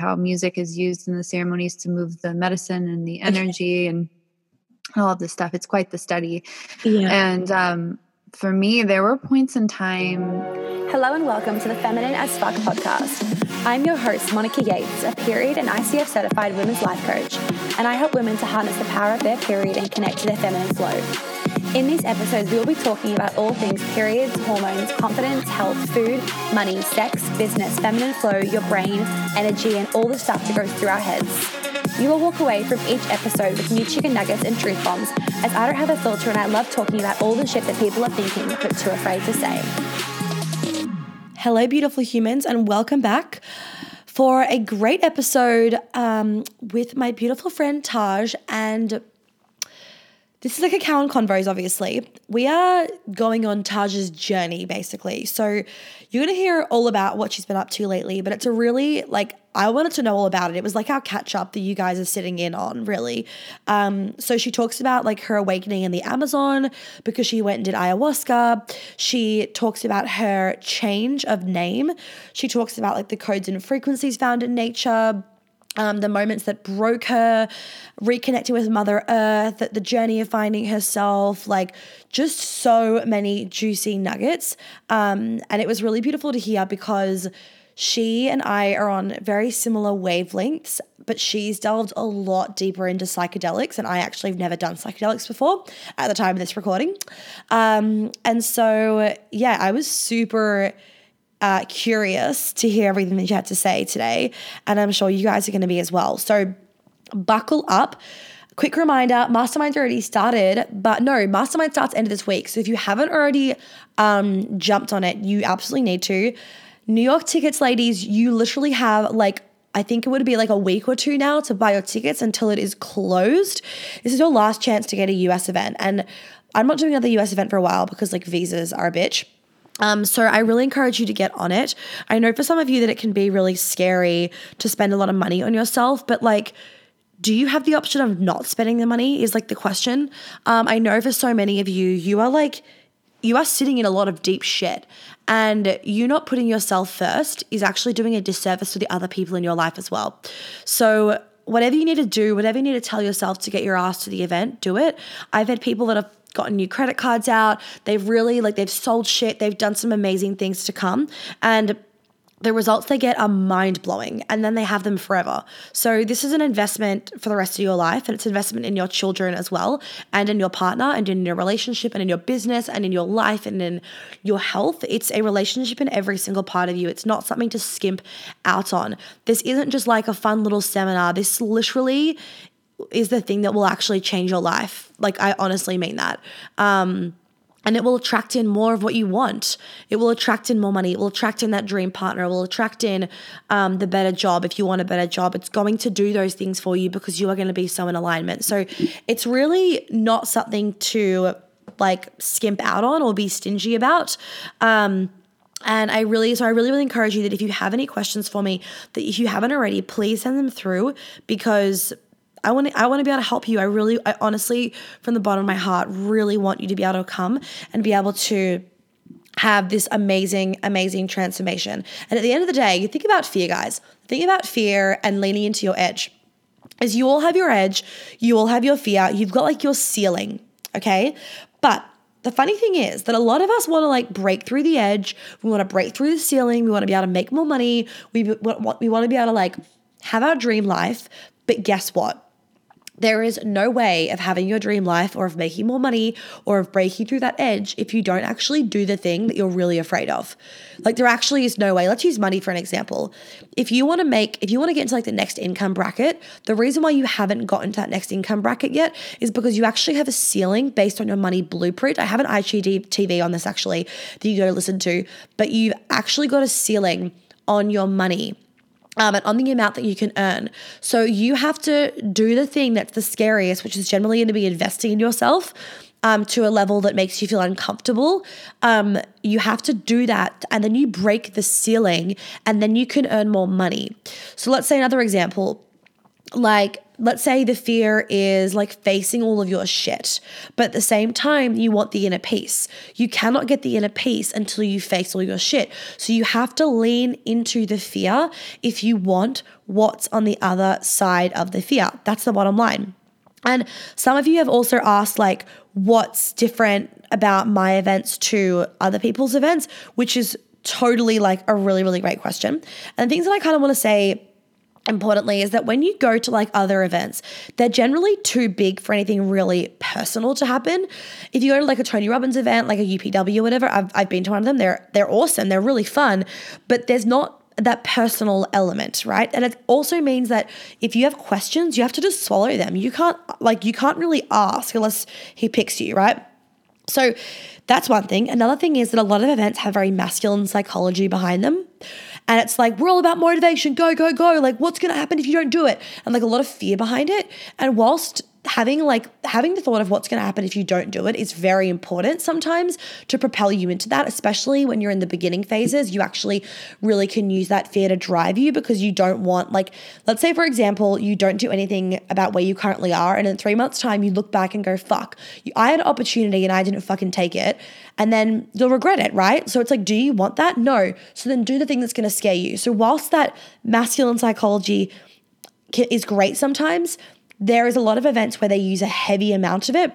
how music is used in the ceremonies to move the medicine and the energy and all of this stuff. It's quite the study. Yeah. And um, for me, there were points in time. Hello and welcome to the Feminine as Fuck podcast. I'm your host, Monica Yates, a period and ICF certified women's life coach, and I help women to harness the power of their period and connect to their feminine flow. In these episodes, we will be talking about all things periods, hormones, confidence, health, food, money, sex, business, feminine flow, your brain, energy, and all the stuff that goes through our heads. You will walk away from each episode with new chicken nuggets and truth bombs, as I don't have a filter and I love talking about all the shit that people are thinking but too afraid to say. Hello, beautiful humans, and welcome back for a great episode um, with my beautiful friend Taj. And this is like a Cacao Convos, obviously. We are going on Taj's journey, basically. So you're to hear all about what she's been up to lately, but it's a really like I wanted to know all about it. It was like our catch up that you guys are sitting in on, really. Um, so she talks about like her awakening in the Amazon because she went and did ayahuasca. She talks about her change of name. She talks about like the codes and frequencies found in nature. Um, the moments that broke her, reconnecting with Mother Earth, the journey of finding herself, like just so many juicy nuggets. Um, and it was really beautiful to hear because she and I are on very similar wavelengths, but she's delved a lot deeper into psychedelics, and I actually have never done psychedelics before at the time of this recording. Um, and so, yeah, I was super uh, curious to hear everything that you had to say today, and I'm sure you guys are going to be as well. So, buckle up. Quick reminder Mastermind's already started, but no, Mastermind starts end of this week. So if you haven't already um, jumped on it, you absolutely need to. New York tickets, ladies, you literally have like I think it would be like a week or two now to buy your tickets until it is closed. This is your last chance to get a US event. And I'm not doing another US event for a while because like visas are a bitch. Um, so I really encourage you to get on it. I know for some of you that it can be really scary to spend a lot of money on yourself, but like, do you have the option of not spending the money? Is like the question. Um, I know for so many of you, you are like, you are sitting in a lot of deep shit. And you not putting yourself first is actually doing a disservice to the other people in your life as well. So, whatever you need to do, whatever you need to tell yourself to get your ass to the event, do it. I've had people that have gotten new credit cards out. They've really like they've sold shit. They've done some amazing things to come. And the results they get are mind blowing and then they have them forever. So, this is an investment for the rest of your life and it's investment in your children as well, and in your partner, and in your relationship, and in your business, and in your life, and in your health. It's a relationship in every single part of you. It's not something to skimp out on. This isn't just like a fun little seminar. This literally is the thing that will actually change your life. Like, I honestly mean that. Um, and it will attract in more of what you want. It will attract in more money. It will attract in that dream partner. It will attract in um, the better job if you want a better job. It's going to do those things for you because you are going to be so in alignment. So it's really not something to like skimp out on or be stingy about. Um, and I really, so I really, really encourage you that if you have any questions for me, that if you haven't already, please send them through because I want to I want to be able to help you. I really I honestly from the bottom of my heart really want you to be able to come and be able to have this amazing amazing transformation. And at the end of the day, you think about fear, guys. Think about fear and leaning into your edge. As you all have your edge, you all have your fear. You've got like your ceiling, okay? But the funny thing is that a lot of us want to like break through the edge. We want to break through the ceiling. We want to be able to make more money. We, we want to be able to like have our dream life. But guess what? There is no way of having your dream life or of making more money or of breaking through that edge if you don't actually do the thing that you're really afraid of. Like there actually is no way. Let's use money for an example. If you want to make, if you want to get into like the next income bracket, the reason why you haven't gotten to that next income bracket yet is because you actually have a ceiling based on your money blueprint. I have an IGTV on this actually that you go to listen to, but you've actually got a ceiling on your money um, and on the amount that you can earn. So you have to do the thing that's the scariest, which is generally going to be investing in yourself. Um, to a level that makes you feel uncomfortable. Um, you have to do that, and then you break the ceiling, and then you can earn more money. So, let's say another example like let's say the fear is like facing all of your shit, but at the same time, you want the inner peace. You cannot get the inner peace until you face all your shit. So you have to lean into the fear if you want what's on the other side of the fear. That's the bottom line. And some of you have also asked, like, what's different about my events to other people's events, which is totally like a really, really great question. And the things that I kind of want to say importantly is that when you go to like other events, they're generally too big for anything really personal to happen. If you go to like a Tony Robbins event, like a UPW or whatever, I've, I've been to one of them. They're they're awesome. They're really fun, but there's not that personal element, right? And it also means that if you have questions, you have to just swallow them. You can't like you can't really ask unless he picks you, right? So that's one thing. Another thing is that a lot of events have very masculine psychology behind them. And it's like, we're all about motivation, go, go, go. Like, what's going to happen if you don't do it? And like a lot of fear behind it. And whilst having like having the thought of what's going to happen if you don't do it is very important sometimes to propel you into that especially when you're in the beginning phases. You actually really can use that fear to drive you because you don't want like let's say for example you don't do anything about where you currently are and in 3 months time you look back and go fuck I had an opportunity and I didn't fucking take it and then you'll regret it right? So it's like do you want that? No. So then do the thing that's going to scare you. So whilst that masculine psychology is great sometimes there is a lot of events where they use a heavy amount of it.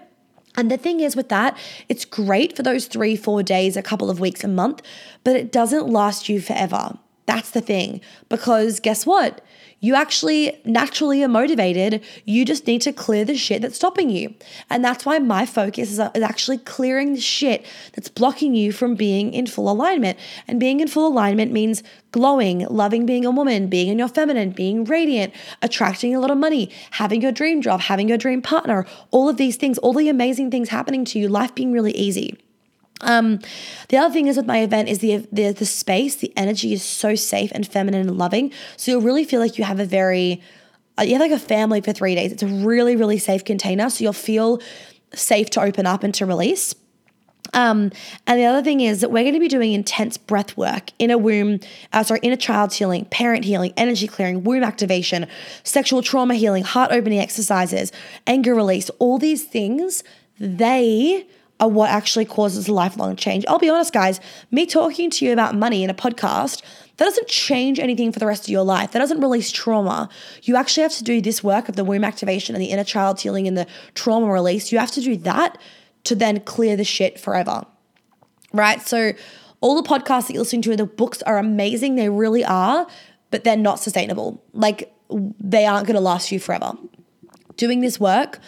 And the thing is with that, it's great for those three, four days, a couple of weeks, a month, but it doesn't last you forever. That's the thing. Because guess what? You actually naturally are motivated. You just need to clear the shit that's stopping you. And that's why my focus is, uh, is actually clearing the shit that's blocking you from being in full alignment. And being in full alignment means glowing, loving being a woman, being in your feminine, being radiant, attracting a lot of money, having your dream job, having your dream partner, all of these things, all the amazing things happening to you, life being really easy. Um, the other thing is with my event is the, the the space, the energy is so safe and feminine and loving. So you'll really feel like you have a very uh, you have like a family for three days. It's a really really safe container, so you'll feel safe to open up and to release. Um, and the other thing is that we're going to be doing intense breath work, inner womb, uh, sorry, inner child healing, parent healing, energy clearing, womb activation, sexual trauma healing, heart opening exercises, anger release. All these things, they are what actually causes lifelong change. I'll be honest, guys, me talking to you about money in a podcast, that doesn't change anything for the rest of your life. That doesn't release trauma. You actually have to do this work of the womb activation and the inner child healing and the trauma release. You have to do that to then clear the shit forever. Right? So, all the podcasts that you're listening to, the books are amazing. They really are, but they're not sustainable. Like, they aren't going to last you forever. Doing this work,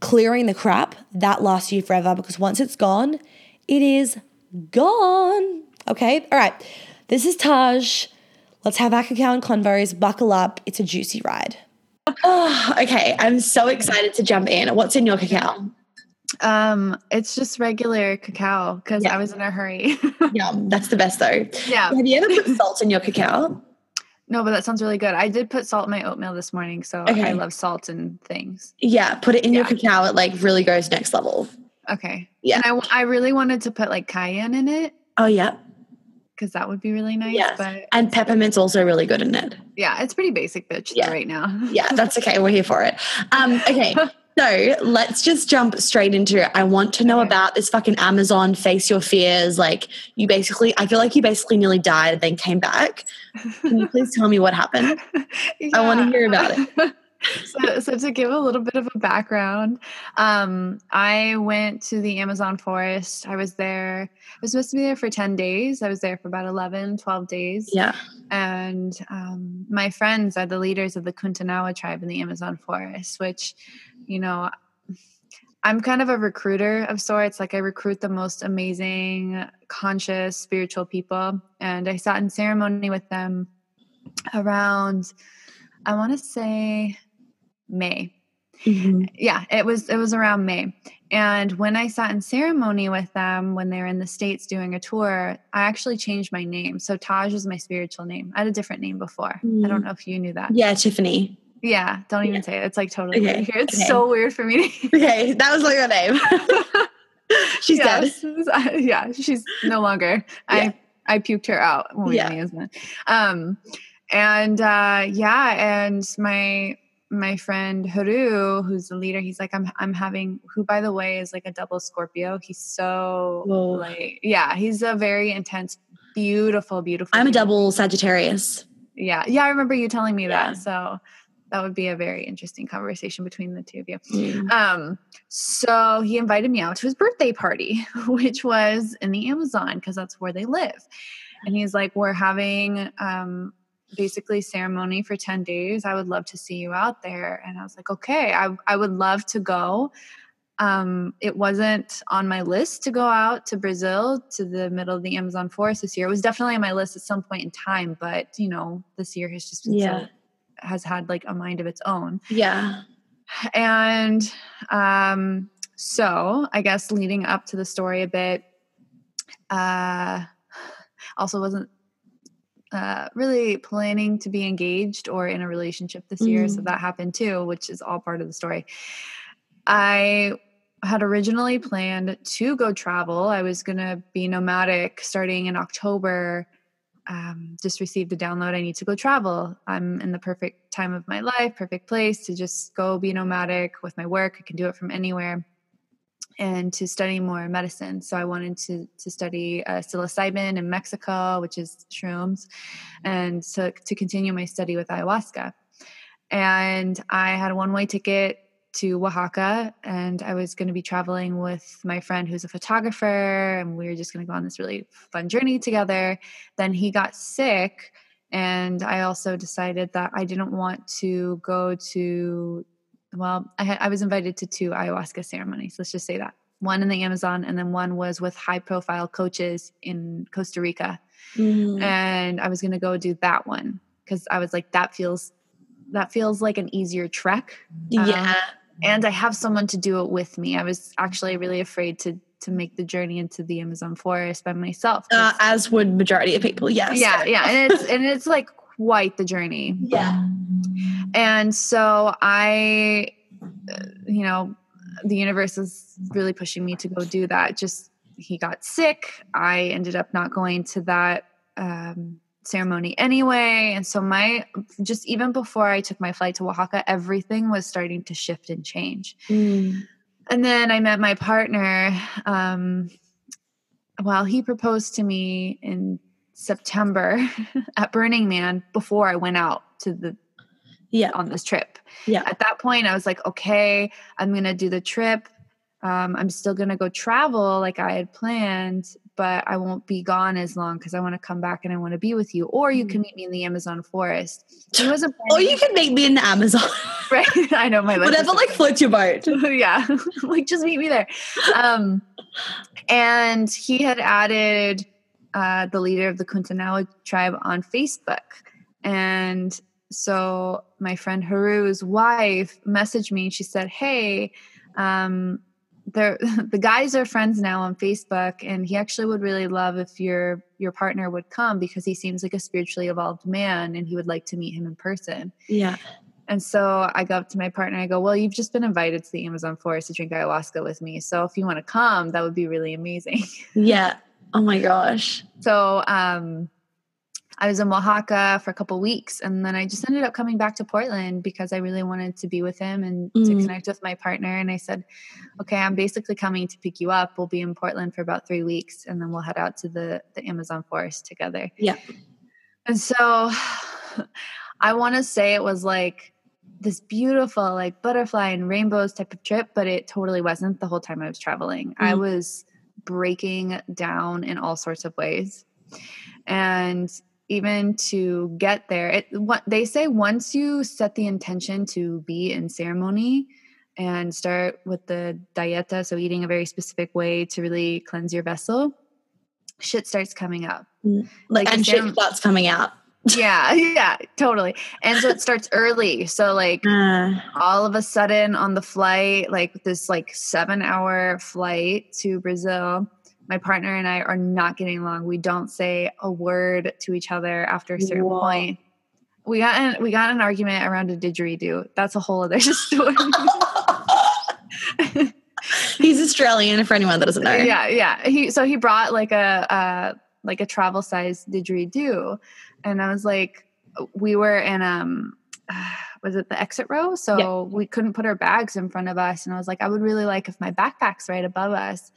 clearing the crap, that lasts you forever because once it's gone, it is gone. Okay? All right. This is Taj. Let's have our cacao and convos. Buckle up. It's a juicy ride. Oh, okay. I'm so excited to jump in. What's in your cacao? Um, it's just regular cacao because yeah. I was in a hurry. yeah, that's the best though. Yeah. Have you ever put salt in your cacao? No, but that sounds really good. I did put salt in my oatmeal this morning, so okay. I love salt and things. Yeah, put it in yeah. your cacao. It like really goes next level. Okay. Yeah. And I, I really wanted to put like cayenne in it. Oh yeah. Because that would be really nice. Yeah. But and peppermint's also really good in it. Yeah, it's pretty basic bitch yeah. right now. yeah, that's okay. We're here for it. Um, okay. So let's just jump straight into it. I want to know okay. about this fucking Amazon face your fears. Like you basically, I feel like you basically nearly died and then came back. Can you please tell me what happened? yeah. I want to hear about it. so, so to give a little bit of a background, um, I went to the Amazon forest. I was there, I was supposed to be there for 10 days. I was there for about 11, 12 days. Yeah. And um, my friends are the leaders of the Kuntanawa tribe in the Amazon forest, which you know, I'm kind of a recruiter of sorts. Like I recruit the most amazing, conscious, spiritual people. And I sat in ceremony with them around, I want to say May. Mm-hmm. Yeah, it was it was around May. And when I sat in ceremony with them when they were in the States doing a tour, I actually changed my name. So Taj is my spiritual name. I had a different name before. Mm. I don't know if you knew that. Yeah, Tiffany. Yeah, don't even yeah. say it. It's like totally okay. weird. It's okay. so weird for me. To- okay, that was like your name. she's yes. dead. Yeah, she's no longer. Yeah. I I puked her out. yeah. Um, and uh, yeah, and my my friend Haru, who's the leader, he's like, I'm I'm having who by the way is like a double Scorpio. He's so Whoa. like yeah, he's a very intense, beautiful, beautiful. I'm a double Sagittarius. Yeah. Yeah, I remember you telling me Yeah. that. So that would be a very interesting conversation between the two of you. Mm. Um, so he invited me out to his birthday party, which was in the Amazon because that's where they live. And he's like, We're having um basically ceremony for 10 days. I would love to see you out there. And I was like, Okay, I I would love to go. Um, it wasn't on my list to go out to Brazil to the middle of the Amazon forest this year. It was definitely on my list at some point in time, but you know, this year has just been Yeah. so has had like a mind of its own Yeah. and um so i guess leading up to the story a bit uh also wasn't uh really planning to be engaged or in a relationship this year so Mm. that happened too which is all part of the story i had originally planned to go travel i was going to be nomadic starting in october um, just received a download. I need to go travel. I'm in the perfect time of my life, perfect place to just go be nomadic with my work. I can do it from anywhere and to study more medicine. So I wanted to, to study uh, psilocybin in Mexico, which is shrooms, and to, to continue my study with ayahuasca. And I had a one way ticket to Oaxaca, and I was going to be traveling with my friend who's a photographer, and we were just going to go on this really fun journey together. Then he got sick, and I also decided that I didn't want to go to. Well, I, had, I was invited to two ayahuasca ceremonies. Let's just say that one in the Amazon, and then one was with high profile coaches in Costa Rica. Mm. And I was going to go do that one because I was like, that feels that feels like an easier trek. yeah. and I have someone to do it with me. I was actually really afraid to to make the journey into the Amazon forest by myself. Uh, as would majority of people. Yes. yeah, yeah, and it's and it's like quite the journey. Yeah. And so I, uh, you know, the universe is really pushing me to go do that. Just he got sick. I ended up not going to that um, ceremony anyway. And so my just even before I took my flight to Oaxaca, everything was starting to shift and change. Mm. And then I met my partner. Um, well, he proposed to me in September at Burning Man before I went out to the Yeah. on this trip. Yeah. At that point, I was like, okay, I'm gonna do the trip. Um, I'm still gonna go travel like I had planned, but I won't be gone as long because I want to come back and I want to be with you. Or you can meet me in the Amazon forest. He wasn't. Or you can meet me in the Amazon. right. I know my life. Whatever like floats your boat. yeah like just meet me there um and he had added uh the leader of the kuntanawa tribe on facebook and so my friend haru's wife messaged me and she said hey um the guys are friends now on facebook and he actually would really love if your your partner would come because he seems like a spiritually evolved man and he would like to meet him in person Yeah. and so I go up to my partner. I go, "Well, you've just been invited to the Amazon forest to drink ayahuasca with me. So if you want to come, that would be really amazing." Yeah. Oh my gosh. so um, I was in Oaxaca for a couple weeks, and then I just ended up coming back to Portland because I really wanted to be with him and to Mm. connect with my partner. And I said, "Okay, I'm basically coming to pick you up. We'll be in Portland for about three weeks, and then we'll head out to the the Amazon forest together." Yeah. And so I want to say it was like this beautiful, like butterfly and rainbows type of trip, but it totally wasn't the whole time I was traveling. I Mhm. was breaking down in all sorts of ways. And even to get there, it what they say once you set the intention to be in ceremony and start with the dieta, so eating a very specific way to really cleanse your vessel, shit starts coming up. Like, Like and shit starts coming out. yeah, yeah, totally. And so it starts early. So like Uh, all of a sudden on the flight, like this like seven hour flight to Brazil, my partner and I are not getting along. We don't say a word to each other after a certain Whoa. point. We got in, we got an argument around a didgeridoo. That's a whole other story. he's Australian for anyone that doesn't know. yeah, yeah. He so he brought like a uh like a travel size didgeridoo, and I was like, we were in um, was it the exit row? So Yeah. we couldn't put our bags in front of us. And I was like, I would really like if my backpack's right above us.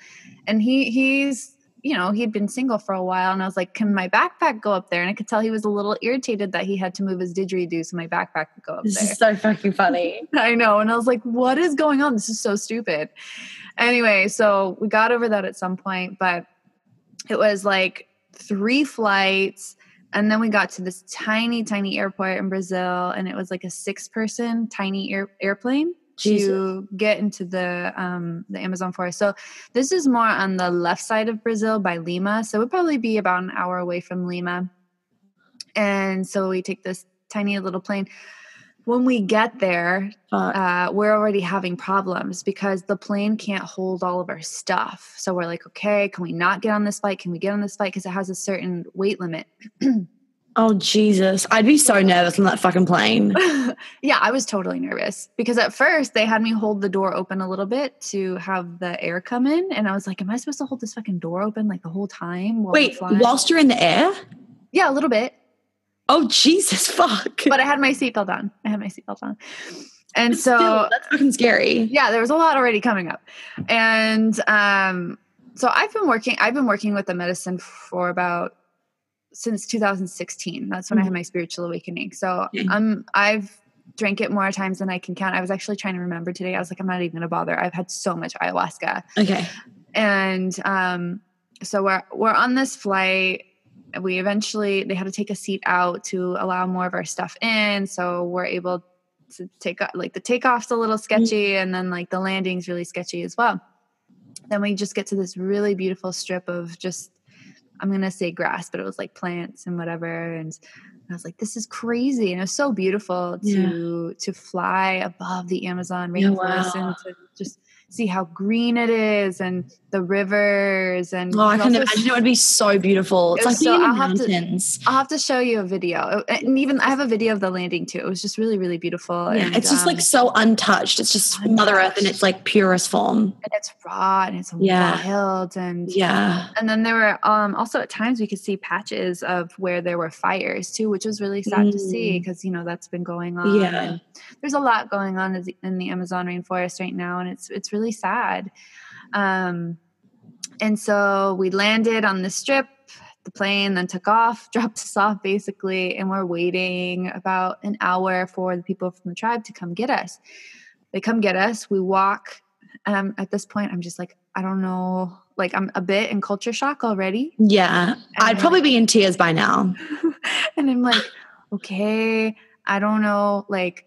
And he he's you know, he'd been single for a while and I was like, Can my backpack go up there? And I could tell he was a little irritated that he had to move his didgeridoo so my backpack could go up there. This there. is so fucking funny. I know. And I was like, what is going on? This is so stupid. Anyway, so we got over that at some point, but it was like three flights. And then we got to this tiny, tiny airport in Brazil, and it was like a six person tiny air, airplane Jesus. to get into the um, the Amazon forest. So this is more on the left side of Brazil by Lima. So it would probably be about an hour away from Lima. And so we take this tiny little plane. When we get there, uh, we're already having problems because the plane can't hold all of our stuff. So we're like, okay, can we not get on this flight? Can we get on this flight? Because it has a certain weight limit. oh Jesus. I'd be so nervous on that fucking plane. yeah, I was totally nervous because at first they had me hold the door open a little bit to have the air come in. And I was like, am I supposed to hold this fucking door open like the whole time? While Wait, whilst you're in the air? yeah, a little bit. Oh Jesus fuck. But I had my seatbelt on. I had my seatbelt on. And Still, so that's fucking scary. yeah there was a lot already coming up and um so i've been working i've been working with the medicine for about since 2016 that's when i had my spiritual awakening so i'm i've drank it more times than i can count i was actually trying to remember today i was like i'm not even gonna bother i've had so much ayahuasca Okay. and um so we're we're on this flight we eventually they had to take a seat out to allow more of our stuff in so we're able to take like the takeoff's a little mm. sketchy and then like the landing's really sketchy as well. Then we just get to this really beautiful strip of just i'm gonna say grass but it was like plants and whatever and I was like, "This is crazy," and it was so beautiful to to fly above the Amazon Yeah, rainforest wow. and to just see how green it is and the rivers and Oh, I can imagine it would be so beautiful. It's It like so- being in the I'll have to- mountains. I'll have to show you a video, and even I have a video of the landing too. It was just really, really beautiful. Yeah, and, it's just um, like so untouched. It's just Mother Earth in its like purest form. and it's raw and it's Yeah. wild and Yeah. and then there were um also at times we could see patches of where there were fires too, which was really sad to see Mm. because you know that's been going on. Yeah. and there's a lot going on in the- in the Amazon rainforest right now, and it's it's really sad. Um, and so we landed on the strip. The plane then took off, dropped us off basically, and we're waiting about an hour for the people from the tribe to come get us. They come get us. We walk. Um, at this point, I'm just like, I don't know. Like, I'm a bit in culture shock already. Yeah. I'd then- probably be in tears by now. and I'm like, okay, I don't know. Like,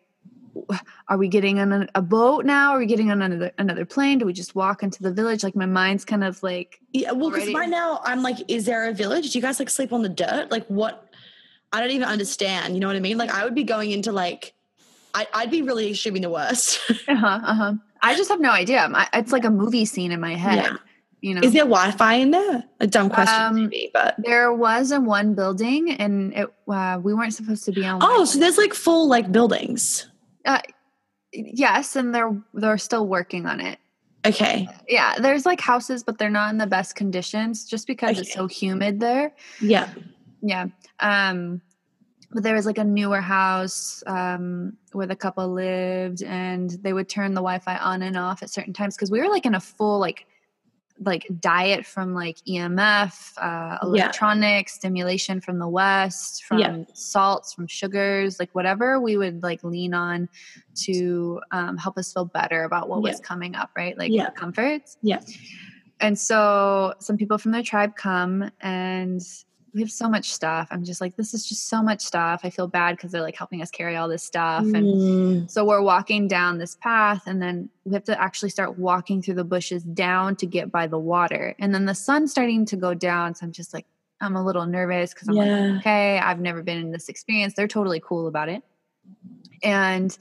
are we getting on a, a boat now? Are we getting on another another plane? Do we just walk into the village? Like, my mind's kind of like, Yeah, well, because by now I'm like, is there a village? Do you guys like sleep on the dirt? Like, what? I don't even understand. You know what I mean? Like, I would be going into like, I, I'd be really assuming the worst. uh huh, uh huh. I just have no idea. I, it's like a movie scene in my head. Yeah. You know, Is there Wi-Fi in there? A dumb question, Um, maybe, but there was in one building, and it uh, we weren't supposed to be on. oh, Wi-Fi. so there's like full like buildings. Yes, and they're they're still working on it. Okay. Yeah, there's like houses, but they're not in the best conditions, just because it's so humid there. Yeah. yeah um but there was like a newer house um where the couple lived and they would turn the wi-fi on and off at certain times because we were like in a full like like diet from like emf uh electronic stimulation from the west from Yeah. salts from sugars like whatever we would like lean on to um, help us feel better about what was coming up right like Yeah. comforts Yeah. and so some people from their tribe come and we have so much stuff. I'm just like, this is just so much stuff. I feel bad because they're like helping us carry all this stuff. And Mm, so we're walking down this path, and then we have to actually start walking through the bushes down to get by the water. And then the sun's starting to go down. So I'm just like, I'm a little nervous because I'm Yeah. like, okay, I've never been in this experience. They're totally cool about it. And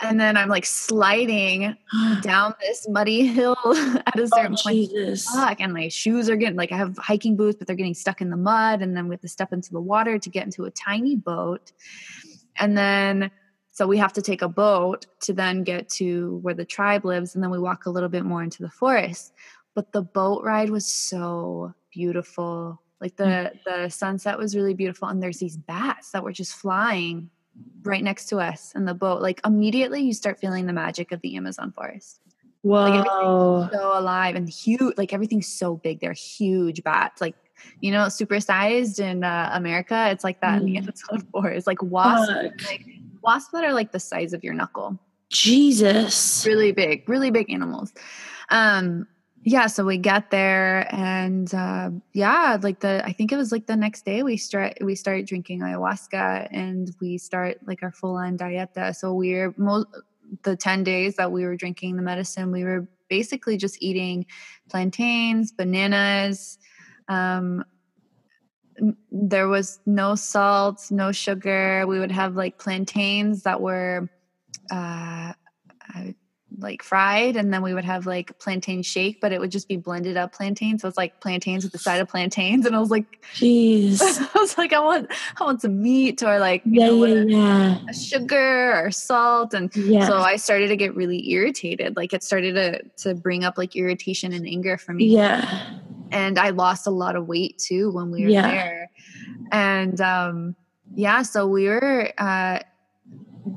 and then I'm like sliding down this muddy hill at a oh, certain point. Jesus. and my shoes are getting like i have hiking boots but they're getting stuck in the mud and then we have to step into the water to get into a tiny boat. And then so we have to take a boat to then get to where the tribe lives and then we walk a little bit more into the forest. But the boat ride was so beautiful. Like the mm. the sunset was really beautiful and there's these bats that were just flying right next to us in the boat. Like immediately you start feeling the magic of the Amazon forest. Whoa. Like so alive and huge. Like everything's so big. They're huge bats. Like, you know, supersized in uh, America. It's like that in the Mm. Amazon forest. Like wasps, Fuck. like wasps that are like the size of your knuckle. Jesus. Really big, really big animals. Um, yeah, so we get there and uh, yeah, like the I think it was like the next day we start we start drinking ayahuasca and we start like our full on dieta. So we're most the 10 days that we were drinking the medicine, we were basically just eating plantains, bananas, um there was no salt, no sugar. We would have like plantains that were uh, uh like fried and then we would have like plantain shake but it would just be blended up plantains so it's like plantains with the side of plantains and i was like Jeez. i was like i want i want some meat or like Yeah, know, yeah, yeah. a sugar or salt and Yeah. so i started to get really irritated like it started to to bring up like irritation and anger for me yeah. and I lost a lot of weight too when we were Yeah. there. And um, yeah, so we were uh,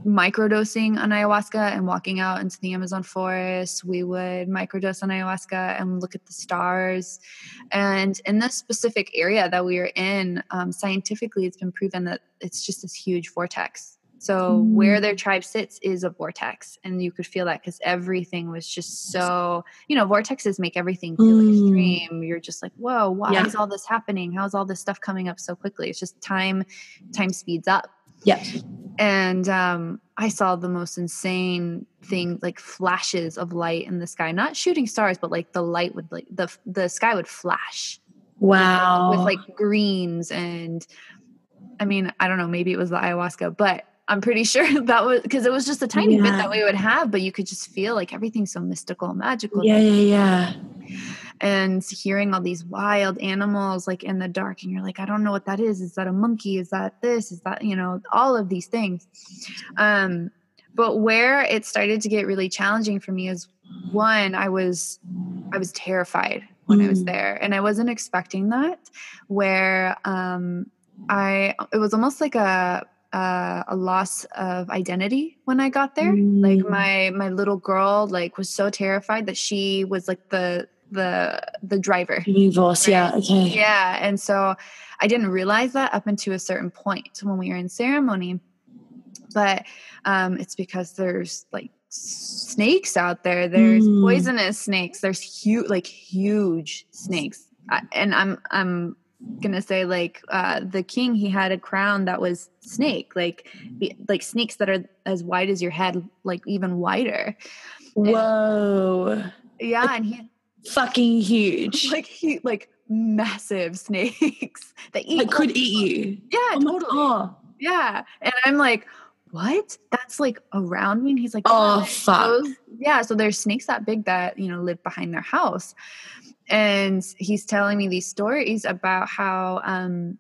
microdosing on ayahuasca and walking out into the Amazon forest. We would microdose on ayahuasca and look at the stars. And in this specific area that we are in, um, scientifically, it's been proven that it's just this huge vortex. So where their tribe sits is a vortex, and you could feel that because everything was just so. You know, vortexes make everything feel Mm. extreme. You're just like, whoa, why Yeah. is all this happening? How is all this stuff coming up so quickly? It's just time. Time speeds up Yep. and um, I saw the most insane thing, like flashes of light in the sky. Not shooting stars, but like the light would like the the sky would flash Wow. with like greens and. I mean, I don't know. Maybe it was the ayahuasca, but I'm pretty sure that was because it was just a tiny bit that we would have, but you could just feel like everything's so mystical and magical. yeah, yeah, yeah. And hearing all these wild animals like in the dark and you're like i don't know what that is is that a monkey is that this is that you know all of these things um but where it started to get really challenging for me is one i was i was terrified when i was Mm. there and i wasn't expecting that where um i it was almost like a uh, a loss of identity when I got there. Like Mm. my my little girl like was so terrified that she was like the the the driver. Divorce. Yeah. Okay. Yeah, and so I didn't realize that up until a certain point when we were in ceremony. But um, it's because there's like snakes out there. There's Mm. poisonous snakes. There's huge, like huge snakes. I, and I'm I'm gonna say like uh, the king. He had a crown that was snake, like the- like snakes that are as wide as your head, like even wider. Whoa. Yeah, and he Fucking huge. like he like massive snakes that eat It could eat you. Yeah, Oh totally. God. Yeah. And I'm like, what? That's like around me. And he's like, Oh, "Yeah, fuck. those- Yeah. So there's snakes that big that, you know, live behind their house. And he's telling me these stories about how, um,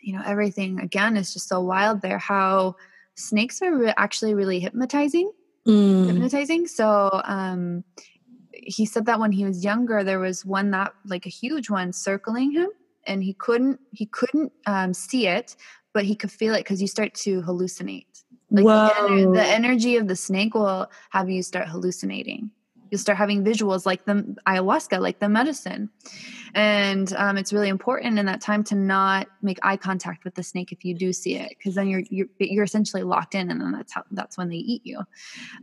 you know, everything again is just so wild there, how snakes are re- actually really hypnotizing Mm. hypnotizing. So um, he said that when he was younger, there was one that like a huge one circling him, and he couldn't he couldn't um, see it, but he could feel it because you start to hallucinate. Like the, ener- the energy of the snake will have you start hallucinating. You'll start having visuals like the ayahuasca, like the medicine. And um, it's really important in that time to not make eye contact with the snake if you do see it, because then you're, you're you're essentially locked in, and then that's how that's when they eat you.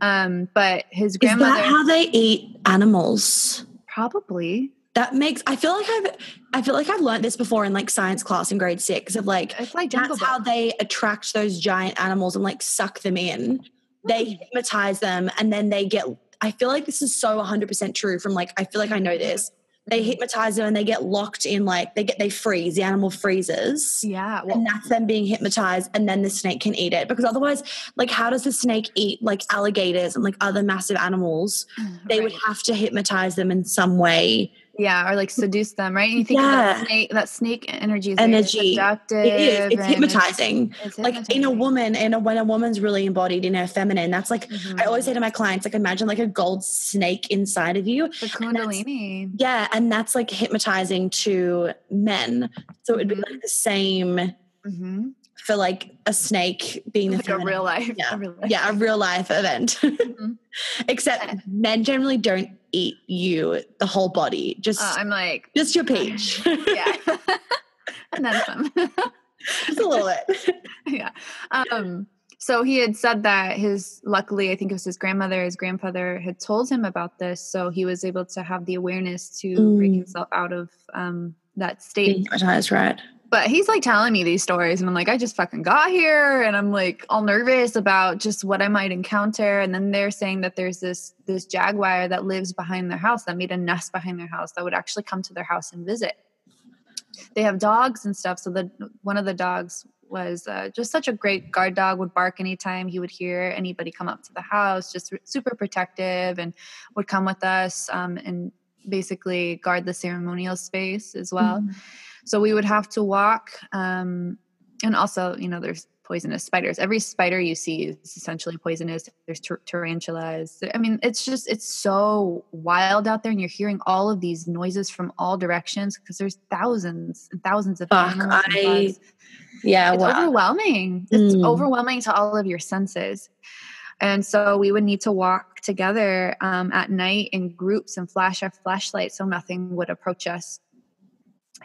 Um, but his Is grandmother that how they eat animals? probably That makes I feel like I've I feel like I've learned this before in like science class in grade six of like it's like that's how they attract those giant animals and like suck them in. They hypnotize them and then they get I feel like this is so 100% true from like I feel like I know this. They mm-hmm. hypnotize them and they get locked in like they get they freeze, the animal freezes. yeah. Well, And that's them being hypnotized, and then the snake can eat it. Because otherwise, like, how does the snake eat like alligators and like other massive animals? Mm, they would have to hypnotize them in some way. Yeah, or like seduce them, right? And you think Yeah. that snake, that snake energy is Energy. seductive. It is. It's hypnotizing. it's Like in a woman, in a when a woman's really embodied in her feminine, that's like Mhm. I always say to my clients, like imagine like a gold snake inside of you. the Kundalini. Yeah, and that's like hypnotizing to men. So it would be like the same hmm for like a snake being the like a real life. Yeah. a real life. yeah, a real life event. Mhm. Except men generally don't eat you the whole body, just Uh, I'm like, just your peach, yeah. and then just a little bit. yeah. Um, so he had said that his, luckily, I think it was his grandmother, his grandfather had told him about this. So he was able to have the awareness to bring Mm. himself out of um, that state. That's right. But he's like telling me these stories, and I'm like, I just fucking got here, and I'm like all nervous about just what I might encounter. And then they're saying that there's this this jaguar that lives behind their house that made a nest behind their house that would actually come to their house and visit. They have dogs and stuff. So the one of the dogs was uh, just such a great guard dog. Would bark anytime he would hear anybody come up to the house. Just super protective, and would come with us um, and basically guard the ceremonial space as well. So we would have to walk. Um, and also, you know, there's poisonous spiders. Every spider you see is essentially poisonous. There's tar- tarantulas. I mean, it's just, it's so wild out there. And you're hearing all of these noises from all directions because there's thousands and thousands of Fuck, I- bugs. Yeah, It's wow. overwhelming. It's Mm. overwhelming to all of your senses. And so we would need to walk together um, at night in groups and flash our flashlight so nothing would approach us.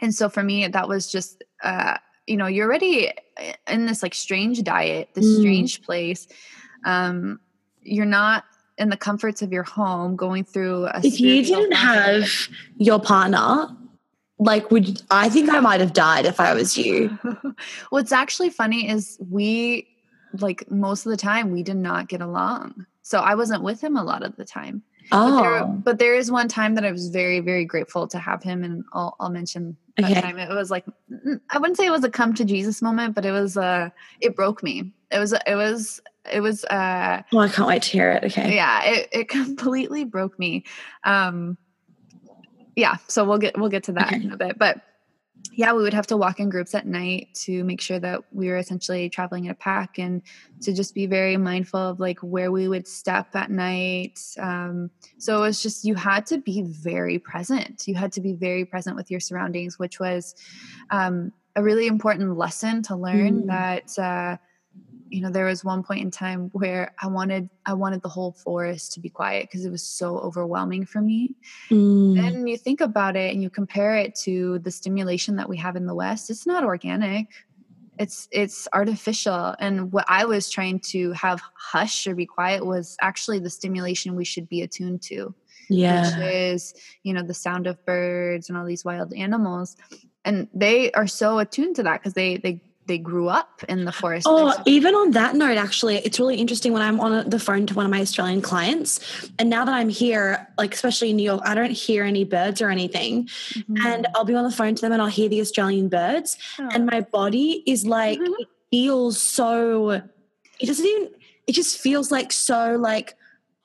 And so for me, that was just, uh, you know, you're already in this like strange diet, this Mm. strange place. Um, you're not in the comforts of your home going through a if you didn't have your partner, like, would I think I might have died if I was you? What's actually funny is we, like most of the time, we did not get along. So I wasn't with him a lot of the time. But, there, Oh, but there is one time that I was very, very grateful to have him, and I'll, I'll mention that Okay. time. It was like I wouldn't say it was a come to Jesus moment, but it was uh it broke me. It was it was it was uh oh, I can't wait to hear it. Okay. yeah it, it completely broke me um yeah so we'll get we'll get to that Okay. in a bit but yeah we would have to walk in groups at night to make sure that we were essentially traveling in a pack and to just be very mindful of like where we would step at night um, so it was just you had to be very present you had to be very present with your surroundings which was um, a really important lesson to learn Mm. that uh, you know there was one point in time where i wanted i wanted the whole forest to be quiet because it was so overwhelming for me Mm. and you think about it and you compare it to the stimulation that we have in the west it's not organic it's it's artificial and what i was trying to have hush or be quiet was actually the stimulation we should be attuned to yeah. which is you know the sound of birds and all these wild animals and they are so attuned to that because they they they grew up in the forest Oh, even on that note, actually, it's really interesting when I'm on the phone to one of my Australian clients. And now that I'm here, like especially in New York, I don't hear any birds or anything. Mhm. And I'll be on the phone to them and I'll hear the Australian birds. Oh. And my body is like, Mhm. it feels so, it doesn't even, it just feels like so, like,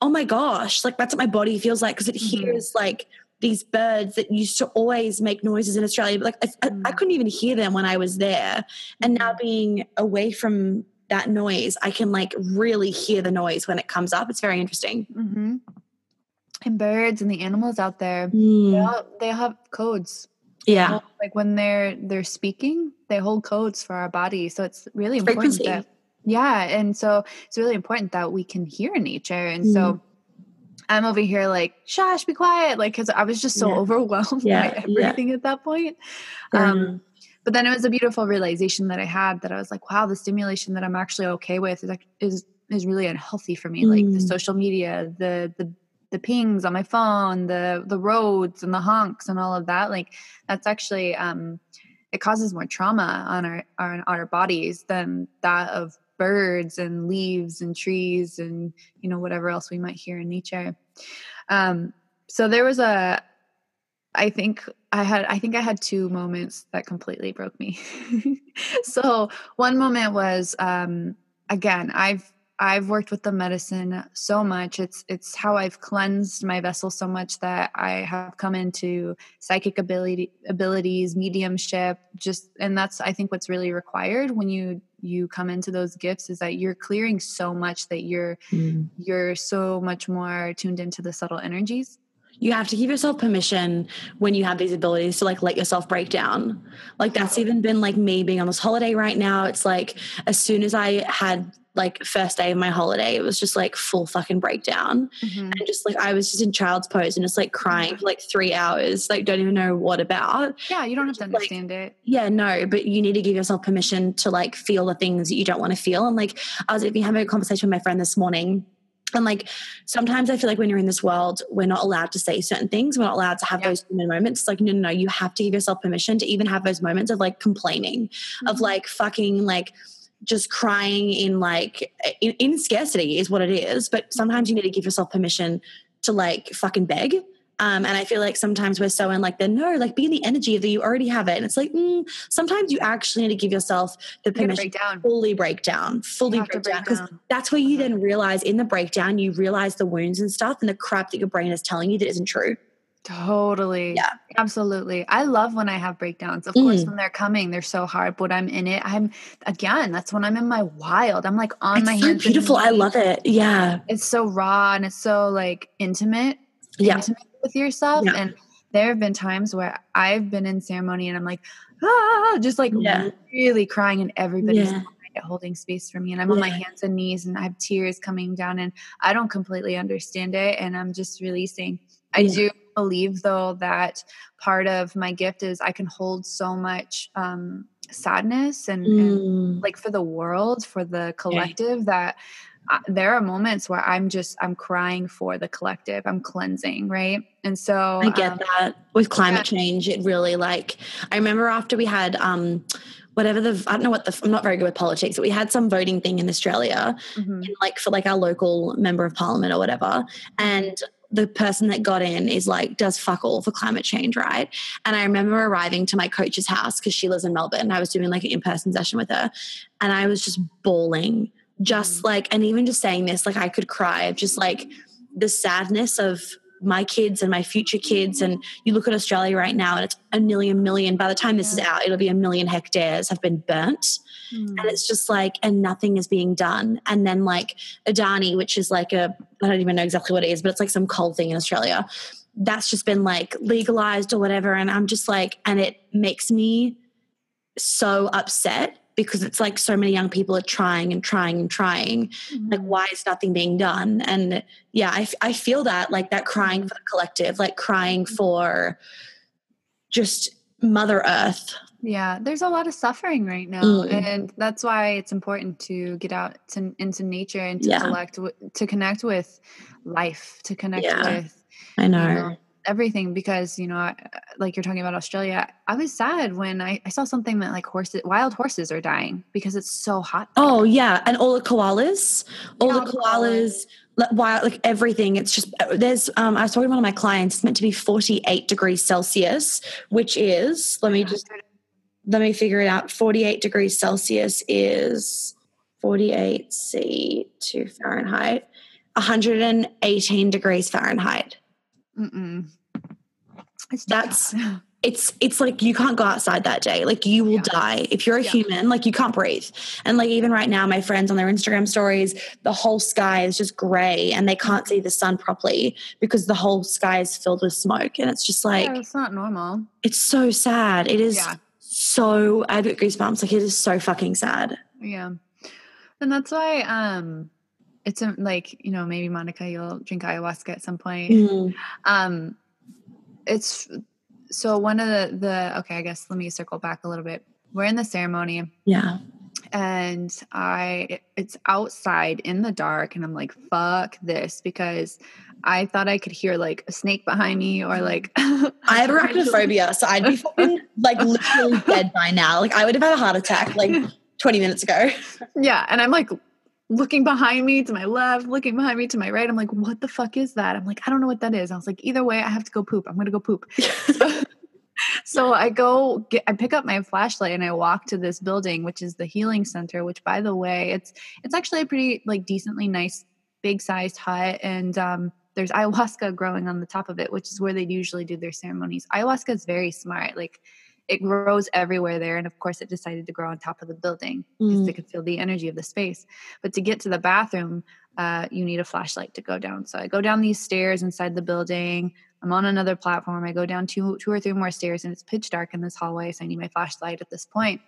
oh my gosh, like that's what my body feels like because it Mhm. hears like these birds that used to always make noises in Australia. But like I, I, I Mm. couldn't even hear them when I was there. And now Mhm. being away from that noise, I can like really hear the noise when it comes up. It's very interesting. hmm And birds and the animals out there, they, Mm. all, they have codes. Yeah. Like when they're they're speaking, they hold codes for our body. So it's really important Frequency. that yeah, and so it's really important that we can hear nature. And Mm. so I'm over here like, shush, be quiet, like because I was just so Yeah. overwhelmed Yeah, by yeah. everything at that point. Um, but then it was a beautiful realization that I had that I was like, wow, the stimulation that I'm actually okay with is is is really unhealthy for me. Like the Mm. social media, the the the pings on my phone, the the roads and the honks and all of that. Like that's actually um, it causes more trauma on our on our bodies than that of birds and leaves and trees and you know whatever else we might hear in nature. Um, so there was a I think I had I think I had two moments that completely broke me. so one moment was um again, I've I've worked with the medicine so much. It's it's how I've cleansed my vessel so much that I have come into psychic ability abilities, mediumship, just and that's I think what's really required when you you come into those gifts is that you're clearing so much that you're Mm. you're so much more tuned into the subtle energies. you have to give yourself permission when you have these abilities to like let yourself break down. Like that's even been like me being on this holiday right now. It's like as soon as I had like first day of my holiday, it was just like full fucking breakdown. Mm-hmm. And just like I was just in child's pose and just like crying for like three hours, like don't even know what about. Yeah, you don't have to understand like, it. Yeah, no, but you need to give yourself permission to like feel the things that you don't want to feel. And like I was even having a conversation with my friend this morning and like sometimes I feel like when you're in this world, we're not allowed to say certain things. We're not allowed to have yeah. those human moments. It's like, no, no, no, you have to give yourself permission to even have those moments of like complaining, mm-hmm. of like fucking like just crying in like in, in scarcity is what it is. But sometimes you need to give yourself permission to like fucking beg um, and I feel like sometimes we're so in like the no, like be in the energy that you already have it. And it's like mm, sometimes you actually need to give yourself the permission break down. fully break down, fully break, break, down. Because that's where you uh-huh. then realize in the breakdown, you realize the wounds and stuff and the crap that your brain is telling you that isn't true. Totally. Yeah. Absolutely. I love when I have breakdowns. Of mm. course, when they're coming, they're so hard, but I'm in it. I'm again, that's when I'm in my wild. I'm like on it's my so hands. Beautiful. I love it. Yeah. It's so raw and it's so like intimate. Yeah. Intimate with yourself. Yeah. And there have been times where I've been in ceremony and I'm like, ah, just like yeah. really crying, and everybody's yeah. holding space for me. And I'm yeah. on my hands and knees and I have tears coming down, and I don't completely understand it. And I'm just releasing. I do believe, though, that part of my gift is I can hold so much. Um, sadness and, mm. and, like for the world for the collective that there are moments where I'm just I'm crying for the collective. I'm cleansing, right? And so I get um, that. With climate yeah. change, it really like I remember after we had um whatever the I don't know what the I'm not very good with politics, but we had some voting thing in Australia, mm-hmm. in like for like our local member of parliament or whatever, and the person that got in is like does fuck all for climate change right? And i remember arriving to my coach's house because she lives in melbourne and i was doing like an in-person session with her and i was just bawling. Just mm. like and even just saying this like i could cry of just like the sadness of my kids and my future kids and you look at australia right now and it's a million million by the time this is out it'll be a million hectares have been burnt mm. and it's just like and nothing is being done and then like adani which is like a i don't even know exactly what it is but it's like some coal thing in australia that's just been like legalized or whatever and i'm just like and it makes me so upset because it's like so many young people are trying and trying and trying mm-hmm. like why is nothing being done and yeah I, I feel that like that crying for the collective like crying mm-hmm. for just mother earth yeah there's a lot of suffering right now mm. and that's why it's important to get out to, into nature and to yeah. collect to connect with life to connect yeah. with i know, you know everything because you know like you're talking about australia i was sad when I, I, saw something that like horses wild horses are dying because it's so hot there. oh yeah and all the koalas all the koalas like, wild like everything it's just uh, there's um i was talking to one of my clients it's meant to be 48 degrees celsius which is let me just let me figure it out 48 degrees celsius is 48 c to fahrenheit 118 degrees fahrenheit Mm-mm. It's that's it's it's like you can't go outside that day. Like you will yeah. die. If you're a yeah. human like you can't breathe. And like even right now my friends on their instagram stories the whole sky is just gray and they can't see the sun properly because the whole sky is filled with smoke. And it's just like yeah, it's not normal. It's so sad. It is so i get goosebumps. Like it is so fucking sad. Yeah. And that's why um it's a, like you know maybe monica you'll drink ayahuasca at some point. Mm. um it's so one of the the okay i guess let me circle back a little bit. We're in the ceremony. Yeah. And i it's outside in the dark and i'm like fuck this because i thought i could hear like a snake behind me or mm-hmm. like i have arachnophobia so i'd be fucking like literally dead by now. Like i would have had a heart attack like 20 minutes ago. Yeah and i'm like looking behind me to my left, looking behind me to my right. I'm like, what the fuck is that? I'm like, I don't know what that is. I was like, either way, I have to go poop. I'm gonna go poop. so, so I go get, I pick up my flashlight and I walk to this building, which is the healing center. Which, by the way, it's it's actually a pretty like decently nice, big sized hut, and um, there's ayahuasca growing on the top of it, which is where they usually do their ceremonies. Ayahuasca is very smart, like it grows everywhere there. And of course, it decided to grow on top of the building because mm. it could feel the energy of the space. But to get to the bathroom, uh, you need a flashlight to go down. So I go down these stairs inside the building, I'm on another platform. I go down two, two or three more stairs and it's pitch dark in this hallway. So I need my flashlight at this point.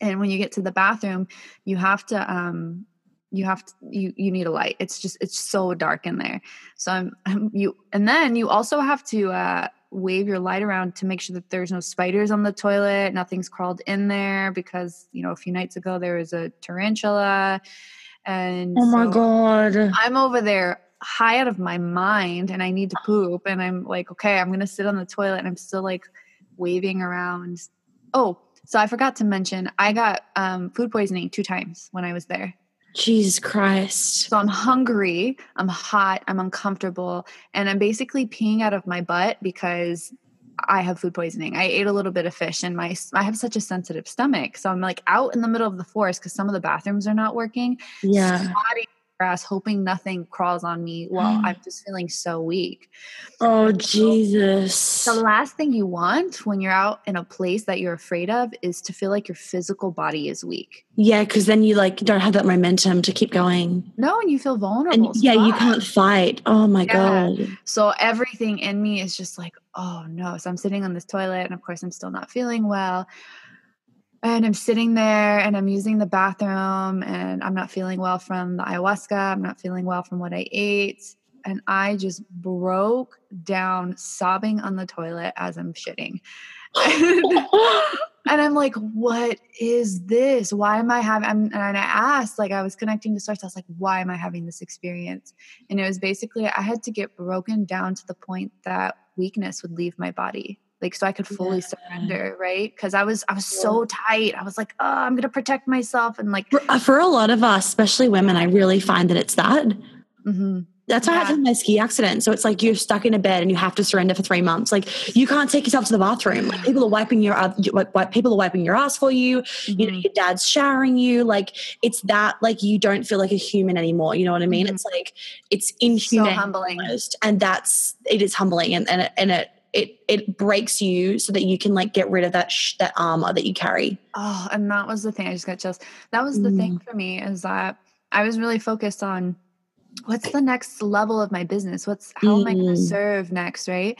And when you get to the bathroom, you have to, um, you have to, you, you need a light. It's just, it's so dark in there. So I'm, I'm you, and then you also have to, uh, wave your light around to make sure that there's no spiders on the toilet, nothing's crawled in there because, you know, a few nights ago there was a tarantula. And oh my so god. I'm over there high out of my mind and I need to poop. And I'm like, okay, I'm going to sit on the toilet and I'm still like waving around. Oh, so I forgot to mention, I got um, food poisoning two times when I was there. Jesus Christ. So I'm hungry, I'm hot, I'm uncomfortable, and I'm basically peeing out of my butt because I have food poisoning. I ate a little bit of fish and my I have such a sensitive stomach. So I'm like out in the middle of the forest because some of the bathrooms are not working. Yeah. Grass, hoping nothing crawls on me while mm. I'm just feeling so weak. Oh Jesus. The last thing you want when you're out in a place that you're afraid of is to feel like your physical body is weak. Yeah, because then you like don't have that momentum to keep going. No, and you feel vulnerable. And yeah, you can't fight. Oh my Yeah. god. So everything in me is just like, oh no. So I'm sitting on this toilet, and of course, I'm still not feeling well. And I'm sitting there and I'm using the bathroom, and I'm not feeling well from the ayahuasca. I'm not feeling well from what I ate. And I just broke down sobbing on the toilet as I'm shitting. and I'm like, what is this? Why am I having? I'm, and I asked, like, I was connecting to source. I was like, why am I having this experience? And it was basically, I had to get broken down to the point that weakness would leave my body, like, so I could fully Yeah. surrender, right? Because I was, I was so tight. I was like, oh, I'm gonna protect myself, and like, For, uh, for a lot of us, especially women, I really find that it's that. mhm. That's what Yeah. happened in my ski accident. So it's like you're stuck in a bed and you have to surrender for three months. Like you can't take yourself to the bathroom. Like people are wiping your uh, you- what- what- people are wiping your ass for you. You know, Mhm. your dad's showering you. Like it's that like you don't feel like a human anymore. You know what I mean? Mhm. It's like it's so inhuman, humbling. almost. and that's it is humbling, and and it, and it it it breaks you so that you can like get rid of that sh- that armor that you carry. Oh, and that was the thing. I just got chills. That was the thing for me is that I was really focused on what's the next level of my business? What's how am I going Mm. to serve next, right?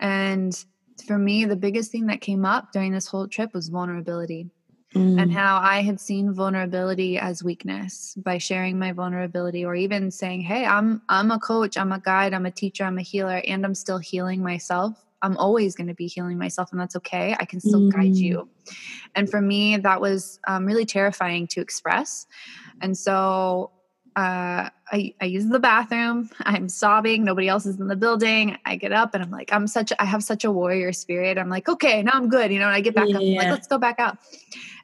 And for me, the biggest thing that came up during this whole trip was vulnerability and Mm. how I had seen vulnerability as weakness by sharing my vulnerability or even saying, "Hey, I'm I'm a coach, I'm a guide, I'm a teacher, I'm a healer and I'm still healing myself. I'm always going to be healing myself and that's okay. I can still guide Mm. you." And for me, that was um, really terrifying to express. And so uh, I, I use the bathroom. I'm sobbing. Nobody else is in the building. I get up and I'm like, I'm such, I have such a warrior spirit. I'm like, okay, now I'm good. You know, and I get back up. I'm like, let's go back out.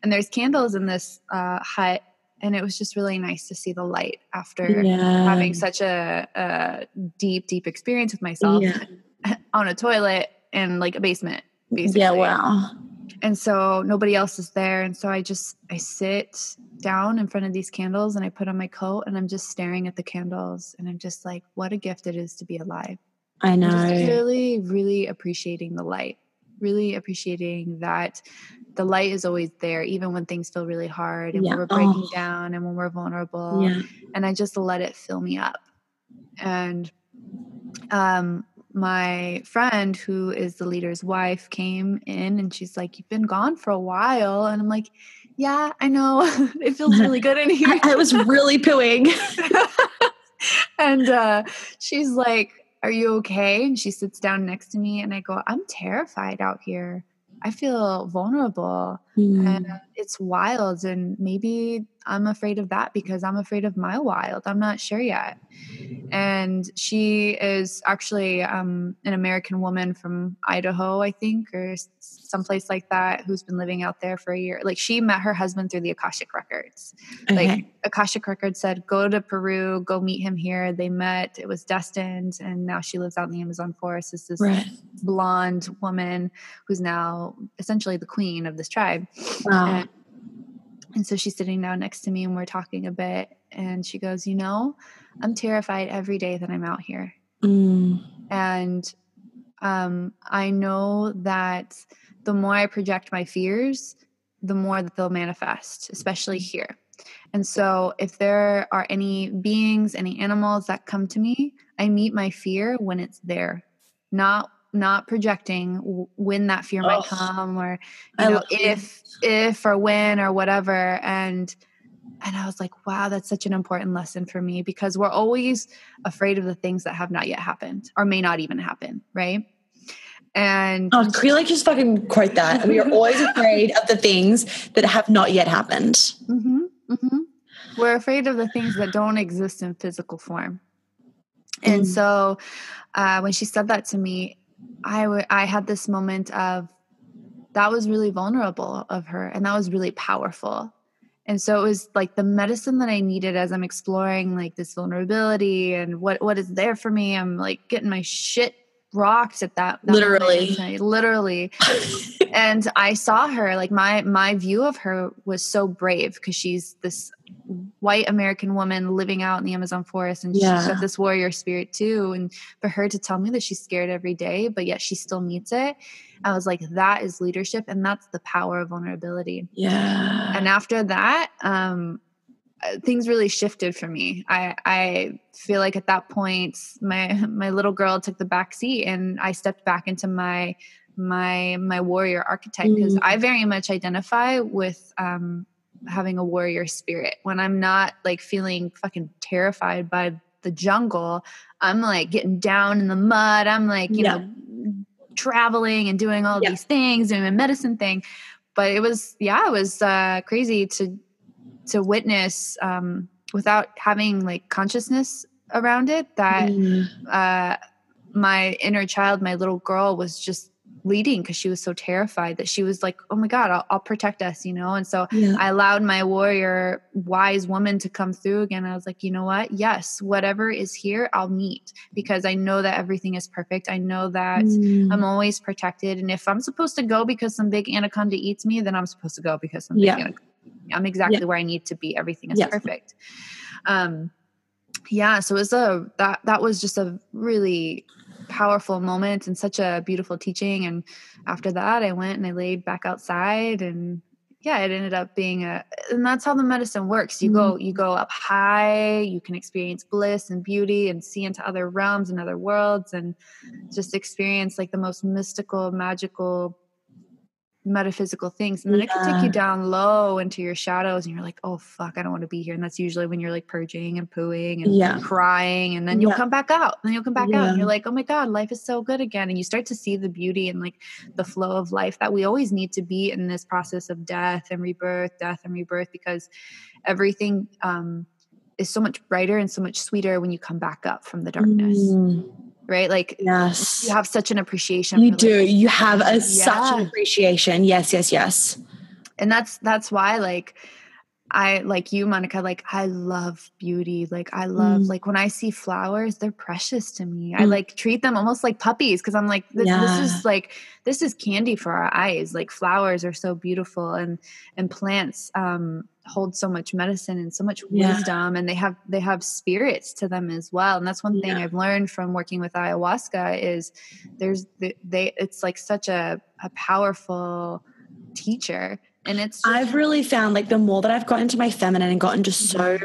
And there's candles in this uh, hut. And it was just really nice to see the light after yeah. having such a, a deep, deep experience with myself Yeah. on a toilet in like a basement, basically yeah. Wow. and so nobody else is there and so i just i sit down in front of these candles and i put on my coat and i'm just staring at the candles and i'm just like what a gift it is to be alive I know. just really really appreciating the light really appreciating that the light is always there even when things feel really hard and Yeah. when we're breaking Oh. down and when we're vulnerable yeah. and I just let it fill me up. And um, my friend, who is the leader's wife, came in and she's like, "You've been gone for a while," and I'm like, "Yeah, I know. it feels really good in here." I, I was really pooing. and uh, she's like, Are you okay? And she sits down next to me, and I go, I'm terrified out here. I feel vulnerable Mm. and it's wild. And maybe I'm afraid of that because I'm afraid of my wild. I'm not sure yet. And she is actually um, an American woman from Idaho, I think, or someplace like that, who's been living out there for a year. Like she met her husband through the Akashic Records okay. like Akashic Records said, go to Peru, go meet him here. They met, it was destined, and now she lives out in the Amazon forest. Is this right. blonde woman who's now essentially the queen of this tribe. Wow. And, and so she's sitting down next to me and we're talking a bit. And she goes, You know, I'm terrified every day that I'm out here. Mm. And um, I know that the more I project my fears, the more that they'll manifest, especially here. And so, if there are any beings, any animals that come to me, I meet my fear when it's there. not not projecting when that fear might oh, come or you know if if or when or whatever and and I was like, wow, that's such an important lesson for me because we're always afraid of the things that have not yet happened or may not even happen, right? And oh, can you like just fucking quote that? we are always afraid of the things that have not yet happened. Mm-hmm, mm-hmm. We're afraid of the things that don't exist in physical form. And mm. so uh, when she said that to me, I, w- I had this moment of that was really vulnerable of her and that was really powerful. And so it was like the medicine that i needed as i'm exploring like this vulnerability and what what is there for me? I'm like getting my shit rocked at that, that literally. literally. And i saw her like my my view of her was so brave because she's this white american woman living out in the amazon forest and yeah. she's got this warrior spirit too. And for her to tell me that she's scared every day but yet she still meets it i was like that is leadership and that's the power of vulnerability. Yeah. And after that um things really shifted for me. I I feel like at that point my my little girl took the back seat and I stepped back into my my my warrior archetype because mm. I very much identify with um having a warrior spirit. When I'm not like feeling fucking terrified by the jungle, I'm like getting down in the mud. I'm like, you yeah. know, traveling and doing all yeah. these things, doing a medicine thing. But it was yeah, it was uh crazy to to witness um, without having like consciousness around it that mm. uh, my inner child my little girl was just leading because she was so terrified that she was like oh my god i'll, I'll protect us you know and so yeah. i allowed my warrior wise woman to come through again i was like you know what yes whatever is here i'll meet because i know that everything is perfect i know that mm. i'm always protected and if i'm supposed to go because some big anaconda eats me then i'm supposed to go because some yeah. big anaconda I'm exactly yeah. where I need to be. Everything is perfect. Um, yeah. So it was a that that was just a really powerful moment and such a beautiful teaching. And after that, I went and I laid back outside and yeah it ended up being a and that's how the medicine works you mm-hmm. go you go up high you can experience bliss and beauty and see into other realms and other worlds and just experience like the most mystical magical metaphysical things and then yeah. it can take you down low into your shadows and you're like oh fuck i don't want to be here and that's usually when you're like purging and pooing and yeah. crying and then you'll yeah. come back out and then you'll come back out and you're like oh my god life is so good again and you start to see the beauty and like the flow of life that we always need to be in this process of death and rebirth death and rebirth because everything um is so much brighter and so much sweeter when you come back up from the darkness mm right? Like, yes, you have such an appreciation. You do. Like, you have a, yeah. such an appreciation. Yes, yes, yes. And that's that's why, like, I like you, Monica. Like, I love beauty. Like, I love mm. like when I see flowers, they're precious to me. Mm. I like treat them almost like puppies because I'm like, this, yeah. this is like this is candy for our eyes. Like, flowers are so beautiful, and and plants. Um, hold so much medicine and so much yeah. wisdom and they have they have spirits to them as well and that's one thing yeah. i've learned from working with ayahuasca is there's the, they it's like such a, a powerful teacher and it's just, i've really found like the more that i've gotten into my feminine and gotten just so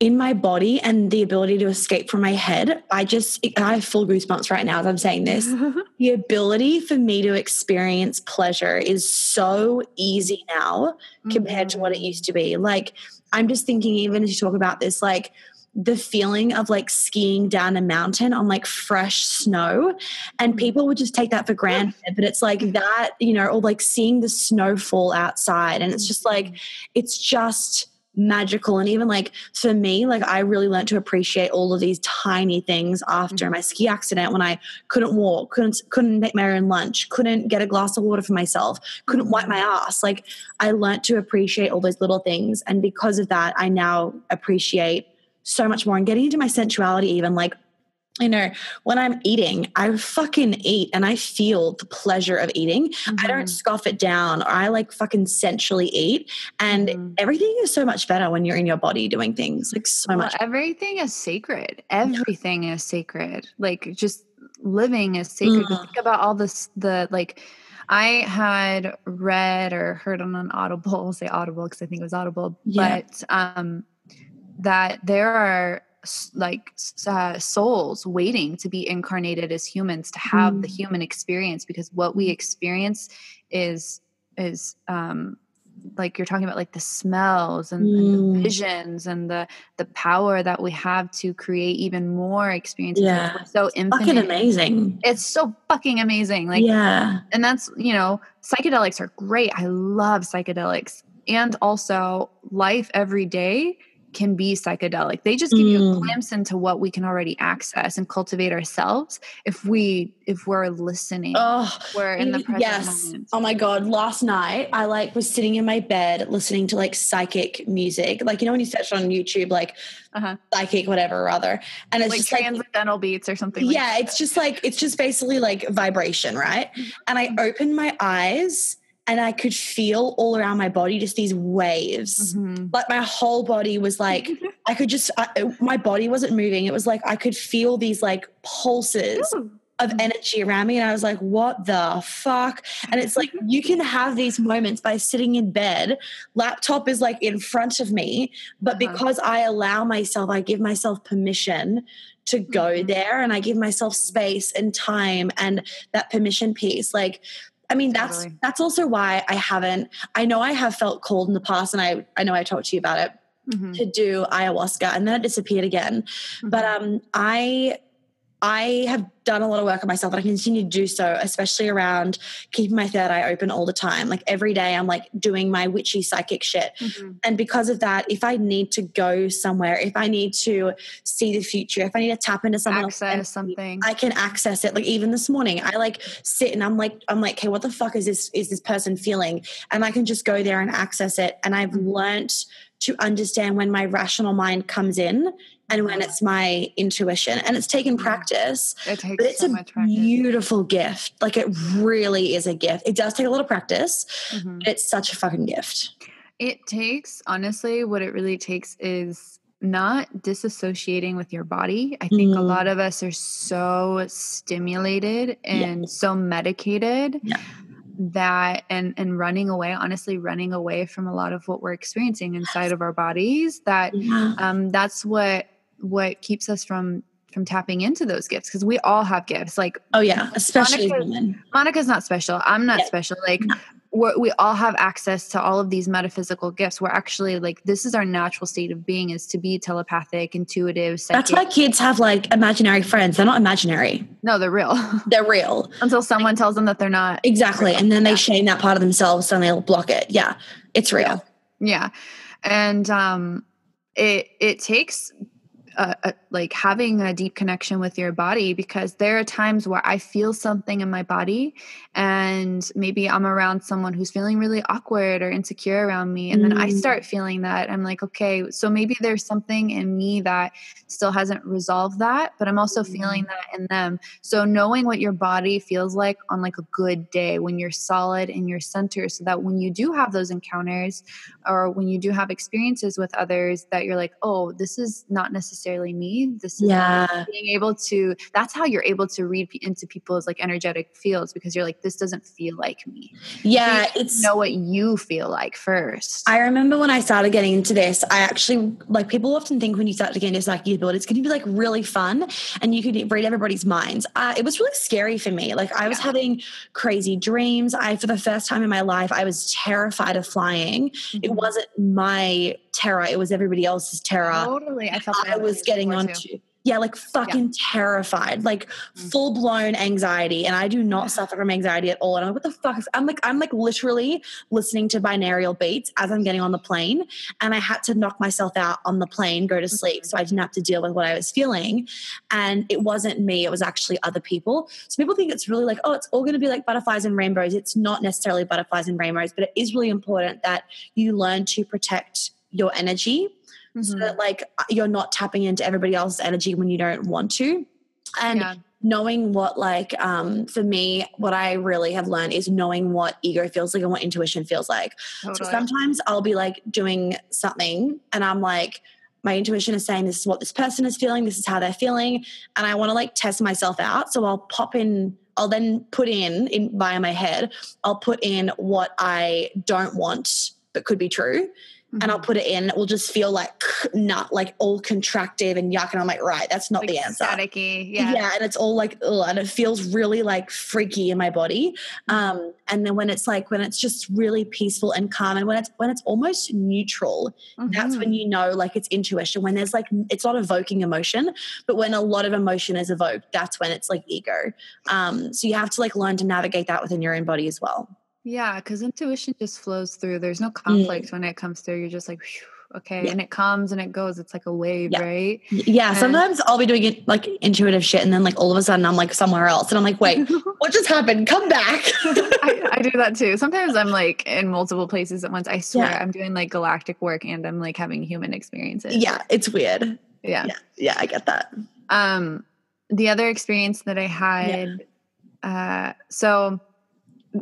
in my body and the ability to escape from my head, I just, I have full goosebumps right now as I'm saying this. the ability for me to experience pleasure is so easy now compared mm-hmm. to what it used to be. Like, I'm just thinking, even as you talk about this, like, the feeling of like skiing down a mountain on like fresh snow and people would just take that for granted but it's like that you know or like seeing the snow fall outside and it's just like mm-hmm. it's just magical and even like for me like i really learned to appreciate all of these tiny things after mm-hmm. my ski accident when i couldn't walk couldn't couldn't make my own lunch couldn't get a glass of water for myself couldn't mm-hmm. wipe my ass like i learned to appreciate all those little things and because of that i now appreciate so much more and getting into my sensuality even like you know, when I'm eating, I fucking eat and I feel the pleasure of eating. Mm-hmm. I don't mm-hmm. scoff it down or I like fucking sensually eat. And mm-hmm. everything is so much better when you're in your body doing things like so well, much. Everything is sacred. Everything yeah. is sacred. Like just living is sacred. Mm. Think about all this, the like, I had read or heard on an Audible, I'll say Audible because I think it was Audible, yeah. but um, that there are like uh, souls waiting to be incarnated as humans to have the Mm. human experience because what we experience is is um like you're talking about like the smells and, and Mm. the visions and the the power that we have to create even more experiences Yeah. so infinite Fucking amazing. it's so fucking amazing like yeah. and that's you know psychedelics are great i love psychedelics and also life every day can be psychedelic they just give you a Mm. glimpse into what we can already access and cultivate ourselves if we if we're listening Oh, we're in the present yes. moment Oh my god! Last night I like was sitting in my bed listening to like psychic music, like you know when you search on YouTube like uh-huh. psychic whatever or other, and it's like just like transcendental beats or something like yeah, it's just like it's just basically like vibration, right? And I opened my eyes and I could feel all around my body just these waves. Mhm. Like my whole body was like I could just I, my body wasn't moving. It was like I could feel these like pulses Ooh. of energy around me and I was like what the fuck and it's like you can have these moments by sitting in bed laptop is like in front of me but Uh-huh. because I allow myself I give myself permission to go Mhm. there and I give myself space and time and that permission piece like I mean that's Totally. that's also why I haven't I know I have felt cold in the past and I I know I talked to you about it Mhm. to do ayahuasca and then it disappeared again but Mhm. um i i have done a lot of work on myself and i continue to do so especially around keeping my third eye open all the time like every day i'm like doing my witchy psychic shit Mhm. and because of that if i need to go somewhere if i need to see the future if i need to tap into someone access something I can access it. Like even this morning, I like sit and I'm like, I'm like, okay, what the fuck is this? Is this person feeling? And I can just go there and access it. And I've learned to understand when my rational mind comes in and when it's my intuition. And it's taken practice, it takes but it's so a much practice beautiful gift. Like it really is a gift. It does take a of practice, Mhm. but it's such a fucking gift. It takes, honestly, what it really takes is not disassociating with your body. I think a Mm. lot of us are so stimulated and so medicated Yeah. that and and running away, honestly, running away from a lot of what we're experiencing inside of our bodies that Yeah. um that's what what keeps us from from tapping into those gifts because we all have gifts like Oh yeah, especially Monica- women. Monica's not special. I'm not Yeah. special. Like No. we all have access to all of these metaphysical gifts. We're actually like this is our natural state of being is to be telepathic, intuitive. That's Psychic. why kids have like imaginary friends. They're not imaginary. no, they're real They're real. until someone tells them that they're not. Exactly. And then they Yeah. shame that part of themselves and they'll block it. Yeah. It's real. Yeah, and um, it it takes. Uh, uh, like having a deep connection with your body because there are times where I feel something in my body and maybe I'm around someone who's feeling really awkward or insecure around me and then I Mm. start feeling that I'm like okay so maybe there's something in me that still hasn't resolved that but I'm also feeling Mm. that in them so knowing what your body feels like on like a good day when you're solid in your center so that when you do have those encounters or when you do have experiences with others that you're like oh this is not necessarily me this is Yeah. being able to that's how you're able to read into people's like energetic fields because you're like this doesn't feel like me Yeah. So It's know what you feel like first I remember when I started getting into this, I actually like people often think when you start to get into psychic ability, it's going to be like really fun and you could read everybody's minds. Uh, it was really scary for me. Like I was Yeah. having crazy dreams. I, for the first time in my life, I was terrified of flying. It Mhm. wasn't my terror; it was everybody else's terror. totally i felt I was getting onto. Yeah, like fucking terrified, like Mm. full blown anxiety. And I do not suffer from anxiety at all. And I'm like, what the fuck? is-" I'm like, I'm like literally listening to binaural beats as I'm getting on the plane. And I had to knock myself out on the plane, go to sleep. So I didn't have to deal with what I was feeling. And it wasn't me, it was actually other people. So people think it's really like, oh, it's all going to be like butterflies and rainbows. It's not necessarily butterflies and rainbows, but it is really important that you learn to protect your energy so Mhm. that like you're not tapping into everybody else's energy when you don't want to. And yeah. knowing what like um for me what i really have learned is knowing what ego feels like and what intuition feels like. So sometimes i'll be like doing something and i'm like my intuition is saying this is what this person is feeling this is how they're feeling and i want to like test myself out. So i'll pop in i'll then put in in via my head i'll put in what i don't want but could be true and I'll Mhm. put it in. It will just feel like not like all contractive and yuck. And I'm like, right, that's not like the answer. staticky. Yeah. Yeah. and it's all like, ugh, and it feels really like freaky in my body. Um, and then when it's like when it's just really peaceful and calm, and when it's when it's almost neutral, that's Mhm. when you know like it's intuition. When there's like it's not evoking emotion, but when a lot of emotion is evoked, that's when it's like ego. Um, so you have to like learn to navigate that within your own body as well. Yeah, because intuition just flows through. There's no conflict when it comes through. You're just like, okay, Mm. Yeah. and it comes and it goes. It's like a wave, Yeah. right? Yeah, And- sometimes I'll be doing it like intuitive shit, and then like all of a sudden I'm like somewhere else, and I'm like, wait, what just happened? Come back. I, I do that too. Sometimes I'm like in multiple places at once. I swear, Yeah. I'm doing like galactic work and I'm like having human experiences. yeah, it's weird. yeah. Yeah, yeah, I get that. Um, the other experience that I had, uh, so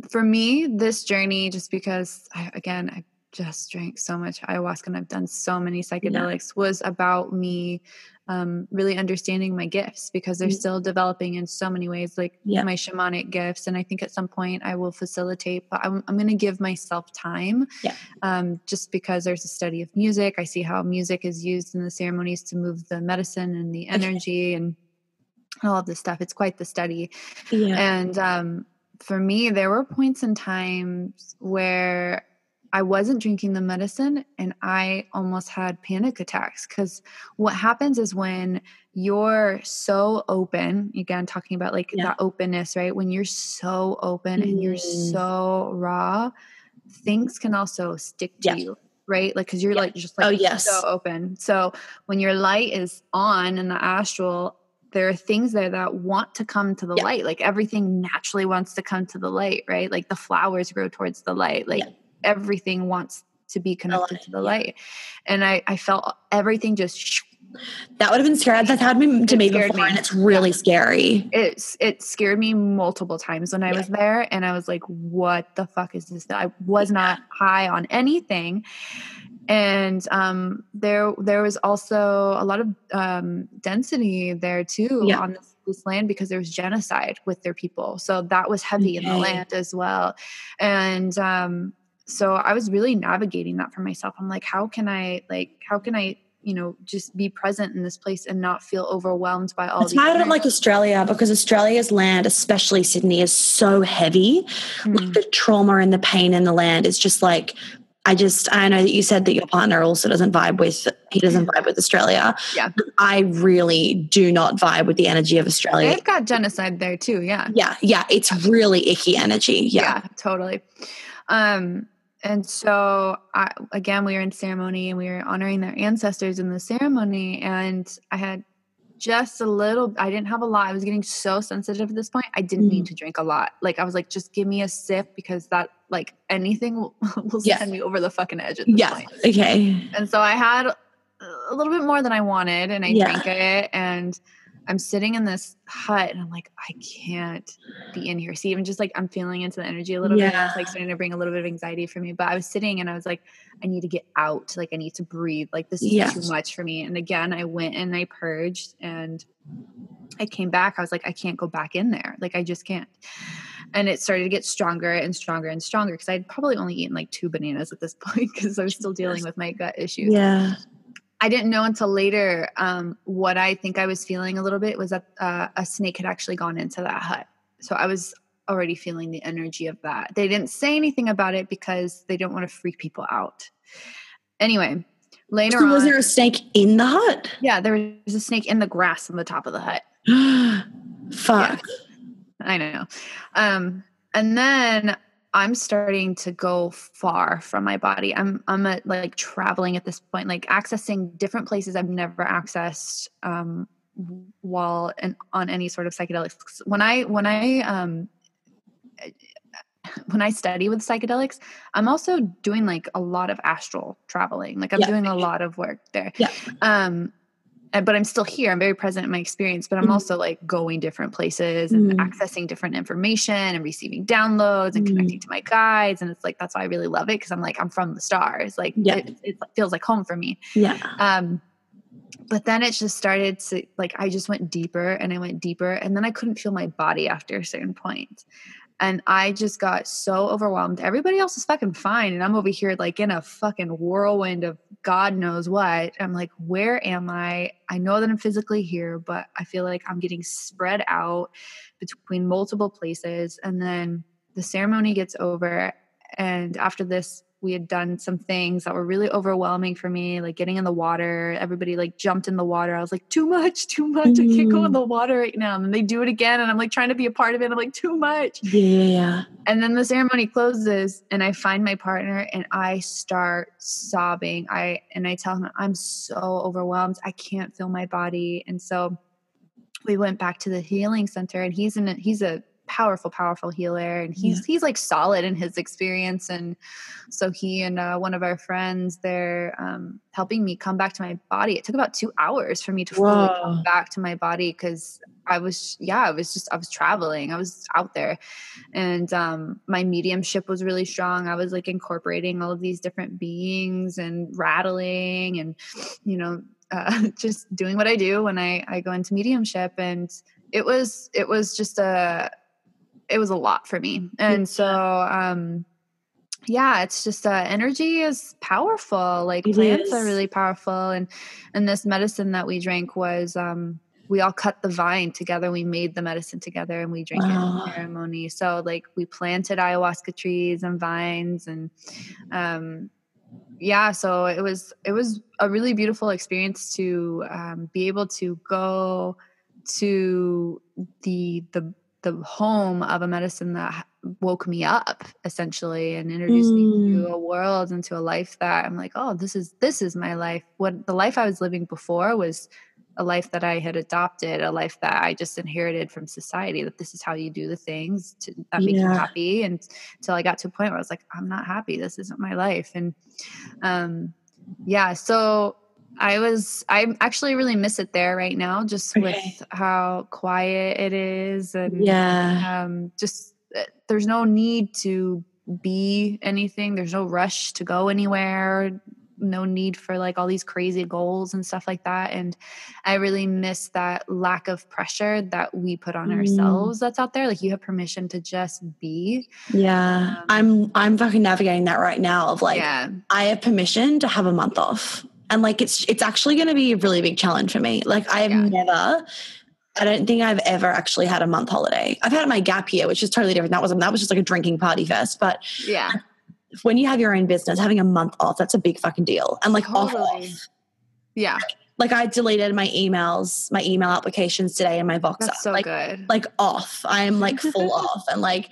for me, this journey, just because I, again, I just drank so much ayahuasca and I've done so many psychedelics, was about me um, really understanding my gifts because they're Mm. still developing in so many ways, like Yeah. my shamanic gifts. And I think at some point I will facilitate, but I'm, I'm going to give myself time Yeah. um, just because there's a study of music. I see how music is used in the ceremonies to move the medicine and the energy and all of this stuff. It's quite the study. Yeah, And um, for me, there were points in times where I wasn't drinking the medicine and I almost had panic attacks because what happens is when you're so open, again, talking about like Yeah. that openness, right? When you're so open and you're Mm. so raw, things can also stick to Yeah. you. Right, like because you're Yeah. like just like Oh, yes. so open. So when your light is on in the astral, there are things there that want to come to the Yeah. light. Like everything naturally wants to come to the light, right? Like the flowers grow towards the light. Like Yeah. everything wants to be connected to the yeah. light. And I, I felt everything just that would have been scary. That's happened to It me before, me. and it's really scary. it's it scared me multiple times when I Yeah. was there and I was like, what the fuck is this? I was not high on anything. And um, there there was also a lot of um, density there too Yeah. on this, this land because there was genocide with their people. So that was heavy in the land as well. And um, so I was really navigating that for myself. I'm like, how can I like how can I you know just be present in this place and not feel overwhelmed by all That's these why I don't things? like Australia because Australia's land, especially Sydney, is so heavy. Like Mm. the trauma and the pain in the land is just like. I just I know that you said that your partner also doesn't vibe with he doesn't vibe with Australia. Yeah. I really do not vibe with the energy of Australia. They've got genocide there too. Yeah. Yeah, yeah, it's really icky energy. Yeah. totally. Um, and so I, again, we were in ceremony and we were honoring their ancestors in the ceremony. And I had just a little, I didn't have a lot. I was getting so sensitive at this point. I didn't need Mhm. to drink a lot. Like I was like, just give me a sip because that like anything will, will Yeah. send me over the fucking edge at this Yeah. point. Okay. And so I had a little bit more than I wanted and I Yeah. drank it and I'm sitting in this hut and I'm like, I can't be in here. See, even just like I'm feeling into the energy a little bit. and It's like starting to bring a little bit of anxiety for me. But I was sitting and I was like, I need to get out. Like I need to breathe. Like this is Yes. too much for me. And again, I went and I purged and I came back. I was like, I can't go back in there. Like I just can't. And it started to get stronger and stronger and stronger because I'd probably only eaten like two bananas at this point because I was still dealing with my gut issues. Yeah. I didn't know until later um, what I think I was feeling a little bit was that uh, a snake had actually gone into that hut. So I was already feeling the energy of that. They didn't say anything about it because they don't want to freak people out. Anyway, later So on, was there a snake in the hut? yeah, there was a snake in the grass on the top of the hut. Fuck. I know. Um, and then I'm starting to go far from my body. I'm I'm at like traveling at this point, like accessing different places I've never accessed um, while and on any sort of psychedelics. When I when I um, when I study with psychedelics, I'm also doing like a lot of astral traveling. Like I'm Yeah. doing a lot of work there. Yeah. Um, but I'm still here. I'm very present in my experience, but I'm Mhm. also like going different places and Mhm. accessing different information and receiving downloads and Mhm. connecting to my guides. And it's like, that's why I really love it because I'm like, I'm from the stars. Like, Yeah. it, it feels like home for me. Yeah. Um, but then it just started to like I just went deeper and I went deeper and then I couldn't feel my body after a certain point. And I just got so overwhelmed. Everybody else is fucking fine. And I'm over here like in a fucking whirlwind of God knows what. I'm like, where am I? I know that I'm physically here, but I feel like I'm getting spread out between multiple places. And then the ceremony gets over. And after this, we had done some things that were really overwhelming for me, like getting in the water. Everybody like jumped in the water. I was like, too much, too much. Mm. I can't go in mm. the water right now. And then they do it again, and I'm like trying to be a part of it. I'm like, too much. Yeah, yeah. And then the ceremony closes, and I find my partner, and I start sobbing. I and I tell him I'm so overwhelmed. I can't feel my body, and so we went back to the healing center, and he's in. A, he's a powerful powerful healer and he's yeah. he's like solid in his experience and so he and uh, one of our friends they're um, helping me come back to my body it took about two hours for me to fully Whoa. come back to my body because i was yeah i was just i was traveling i was out there and um, my mediumship was really strong i was like incorporating all of these different beings and rattling and you know uh, just doing what i do when i i go into mediumship and it was it was just a it was a lot for me. And so um yeah, it's just uh energy is powerful. Like it plants is. are really powerful and and this medicine that we drank was um we all cut the vine together. We made the medicine together and we drank wow. it in ceremony. So like we planted ayahuasca trees and vines and um yeah, so it was it was a really beautiful experience to um, be able to go to the the the home of a medicine that woke me up essentially and introduced mm. me to mm. a world and to a life that I'm like, oh, this is this is my life. What the life I was living before was a life that I had adopted, a life that I just inherited from society. That this is how you do the things to, that make yeah. you happy. And until I got to a point where I was like, I'm not happy. This isn't my life. And um, yeah, so I was I actually really miss it there right now just okay. with how quiet it is and yeah um just uh, there's no need to be anything there's no rush to go anywhere no need for like all these crazy goals and stuff like that and i really miss that lack of pressure that we put on mm. ourselves that's out there like you have permission to just be yeah um, i'm i'm fucking navigating that right now of like yeah. i have permission to have a month off and like it's it's actually going to be a really big challenge for me like i've yeah. never I don't think I've ever actually had a month holiday. I've had my gap year, which is totally different. That wasn't that was just like a drinking party fest. But yeah, when you have your own business, having a month off, that's a big fucking deal. And like totally. off, yeah, like I deleted my emails, my email applications today and my Voxer. That's so like, good. Like off. I'm like full off, and like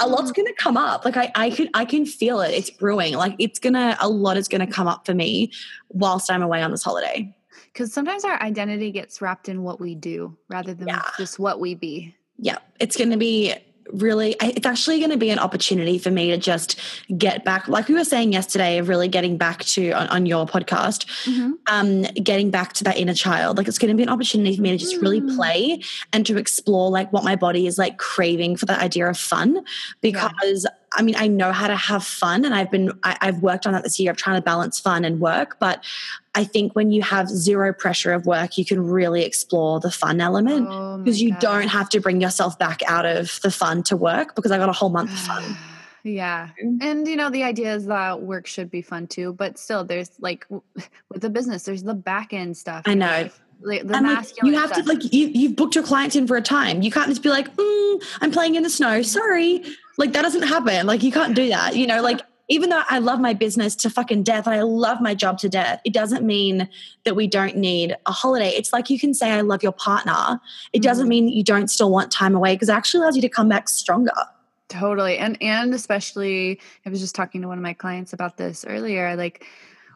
a lot's mm. gonna come up. Like I, I can, I can feel it. It's brewing. Like it's gonna, a lot is gonna come up for me whilst I'm away on this holiday. Because sometimes our identity gets wrapped in what we do rather than yeah. just what we be. Yeah, it's gonna be really it's actually going to be an opportunity for me to just get back like we were saying yesterday of really getting back to on, on your podcast mm-hmm. um getting back to that inner child like it's going to be an opportunity for me to just mm. really play and to explore like what my body is like craving for the idea of fun because yeah. I mean, I know how to have fun, and I've been I, have worked on that this year of trying to balance fun and work. But I think when you have zero pressure of work, you can really explore the fun element because oh you God. don't have to bring yourself back out of the fun to work because I got a whole month of fun. Yeah. Mm. And you know, the idea is that work should be fun too, but still there's like with the business, there's the back end stuff. I know. Like, the and like, you have stuff. to like you you've booked your clients in for a time. You can't just be like, mm, I'm playing in the snow. Sorry. Like that doesn't happen. Like you can't do that. You know, like even though I love my business to fucking death and I love my job to death, it doesn't mean that we don't need a holiday. It's like you can say, I love your partner. It doesn't mm-hmm. mean you don't still want time away because it actually allows you to come back stronger. Totally. And and especially I was just talking to one of my clients about this earlier. Like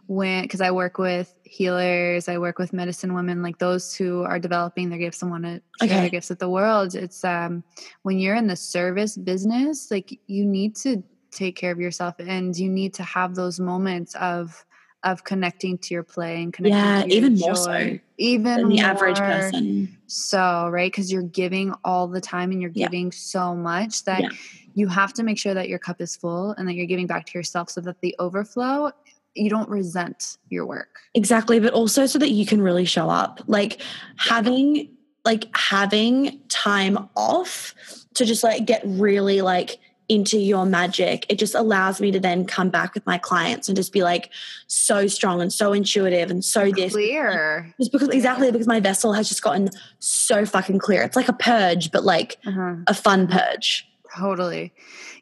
when because I work with healers, I work with medicine women, like those who are developing their gifts and want to share okay. their gifts with the world. It's um when you're in the service business, like you need to take care of yourself and you need to have those moments of of connecting to your play and connecting yeah even joy. more so even than the average person so right because you're giving all the time and you're giving yeah. so much that yeah. you have to make sure that your cup is full and that you're giving back to yourself so that the overflow you don't resent your work exactly but also so that you can really show up like having like having time off to just like get really like into your magic, it just allows me to then come back with my clients and just be like so strong and so intuitive and so this. Clear. Just because exactly because my vessel has just gotten so fucking clear. It's like a purge, but like Uh-huh. a fun purge. Totally.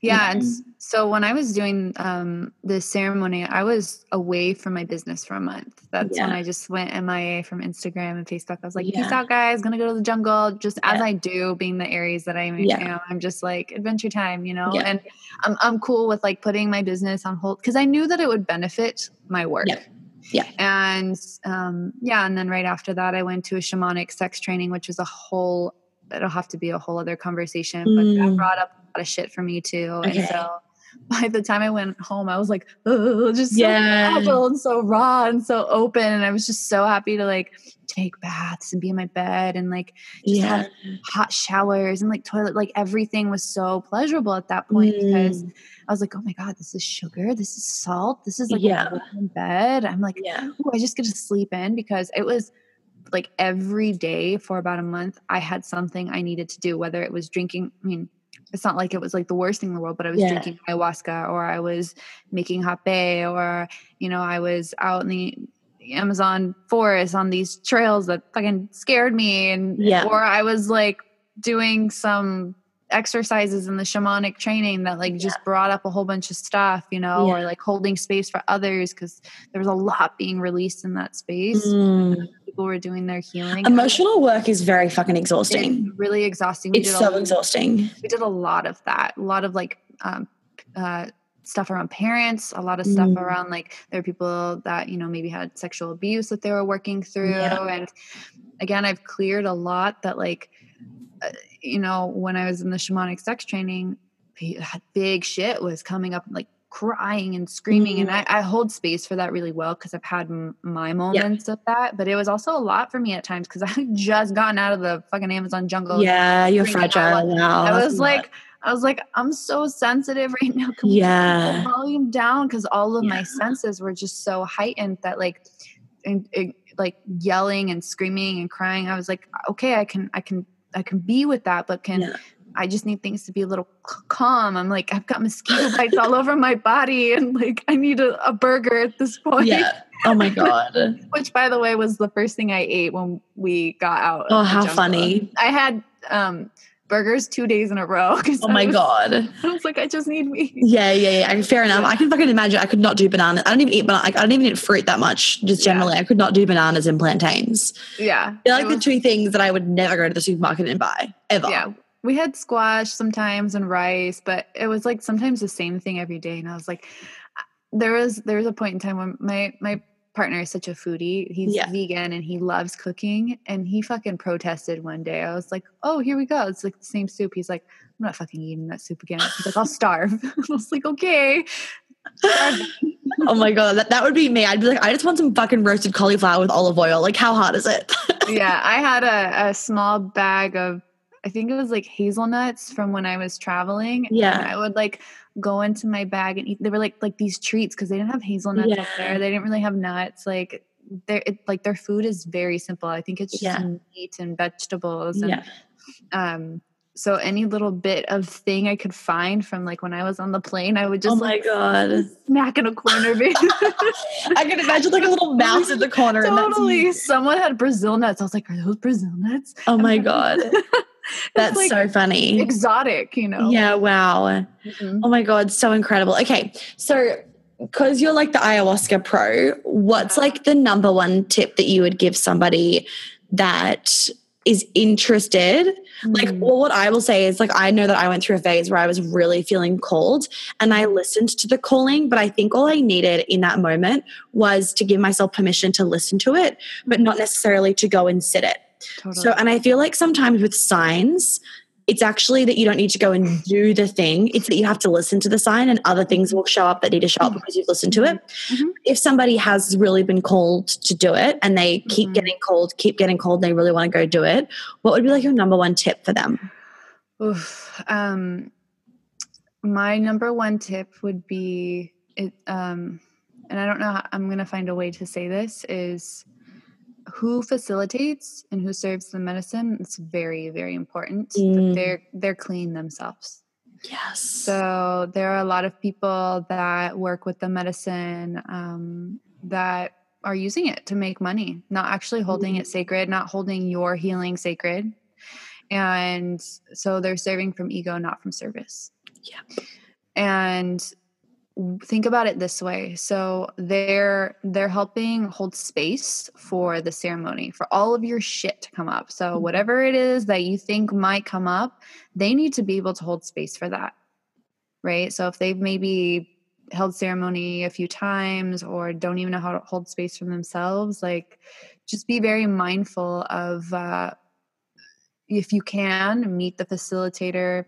Yeah. And Mhm. s- so when I was doing um, the ceremony, I was away from my business for a month. That's when I just went MIA from Instagram and Facebook. I was like, peace Yeah. out, guys. Gonna go to the jungle. Just as I do, being the Aries that I am, Yeah. I'm just like adventure time, you know? Yeah. And I'm, I'm cool with like putting my business on hold because I knew that it would benefit my work. Yeah. Yeah. And um, yeah. And then right after that, I went to a shamanic sex training, which was a whole, it'll have to be a whole other conversation, but that Mm. brought up lot of shit for me too. Okay. And so by the time I went home, I was like, oh, just so Yeah. fragile and so raw and so open. And I was just so happy to like take baths and be in my bed and like just Yeah. have hot showers and like toilet, like everything was so pleasurable at that point because Mm. I was like, oh my God, this is sugar. This is salt. This is like Yeah. in bed. I'm like, Yeah. I just get to sleep in because it was like every day for about a month, I had something I needed to do, whether it was drinking. I mean, it's not like it was like the worst thing in the world, but I was Yeah. drinking ayahuasca or I was making hape or, you know, I was out in the Amazon forest on these trails that fucking scared me. And, Yeah. or I was like doing some exercises and the shamanic training that like just brought up a whole bunch of stuff, you know, or like holding space for others because there was a lot being released in that space. Mm. People were doing their healing. Emotional work is very fucking exhausting. really exhausting. We It's did so exhausting. We did a lot of that. A lot of like um, uh, stuff around parents. A lot of stuff Mm. around like there were people that you know maybe had sexual abuse that they were working through. Yeah. And again, I've cleared a lot that like uh, you know when I was in the shamanic sex training, big shit was coming up like crying and screaming and Mm. I, I hold space for that really well because i've had m- my moments of that but it was also a lot for me at times because i had just gotten out of the fucking amazon jungle Yeah, you're fragile now. i was like i was like i'm so sensitive right now Can Yeah. volume down because all of Yeah. my senses were just so heightened that like and, and, like yelling and screaming and crying i was like okay i can i can i can be with that but can Yeah. I just need things to be a little calm. I'm like, I've got mosquito bites all over my body, and like, I need a, a burger at this point. yeah. Oh my god. Which, by the way, was the first thing I ate when we got out. Oh, how funny. I had um, burgers two days in a row. Oh I my was- god. I was like, I just need meat. Yeah, yeah, yeah. I- Fair enough. I can fucking imagine. I could not do banana. I don't even eat banana. I don't even eat fruit that much. Just Yeah. generally, I could not do bananas and plantains. Yeah. They're like it the two things that I would never go to the supermarket and buy ever. Yeah. We had squash sometimes and rice, but it was like sometimes the same thing every day. And I was like, there was there was a point in time when my my partner is such a foodie. He's Yeah. vegan and he loves cooking. And he fucking protested one day. I was like, oh, here we go. It's like the same soup. He's like, I'm not fucking eating that soup again. He's like, I'll starve. I was like, okay. Oh my god, that, that would be me. I'd be like, I just want some fucking roasted cauliflower with olive oil. Like, how hot is it? yeah, I had a, a small bag of, I think it was like hazelnuts from when I was traveling. and Yeah. I would like go into my bag and eat. They were like like these treats because they didn't have hazelnuts up there. They didn't really have nuts. Like their it, like their food is very simple. I think it's just Yeah. meat and vegetables and yeah. um. So any little bit of thing I could find from like when I was on the plane, I would just Oh my like god. snack in a corner. I can imagine like a little mouse in the corner. totally. Someone had Brazil nuts. I was like, are those Brazil nuts? Oh my god. That's like so funny. exotic, you know. Yeah, wow. Mhm. Oh my god, so incredible. Okay, so because you're like the ayahuasca pro, what's like the number one tip that you would give somebody that is interested? Like, Mm. well, what I will say is, like, I know that I went through a phase where I was really feeling called and I listened to the calling, but I think all I needed in that moment was to give myself permission to listen to it, but not necessarily to go and sit it. Totally. So, and I feel like sometimes with signs, it's actually that you don't need to go and do the thing. It's that you have to listen to the sign and other things will show up that need to show up because you've listened to it. Mhm. If somebody has really been called to do it and they keep Mhm. getting called, keep getting called, and they really want to go do it, what would be like your number one tip for them? Oof. Um, my number one tip would be it. Um, and I don't know how I'm going to find a way to say this. Is who facilitates and who serves the medicine it's very very important Mm. that they're they're clean themselves Yes. so there are a lot of people that work with the medicine um, that are using it to make money, not actually holding it sacred, not holding your healing sacred. And so they're serving from ego, not from service. Yeah. And think about it this way so they're they're helping hold space for the ceremony for all of your shit to come up so Mhm. whatever it is that you think might come up they need to be able to hold space for that right so if they've maybe held ceremony a few times or don't even know how to hold space for themselves like just be very mindful of uh, if you can meet the facilitator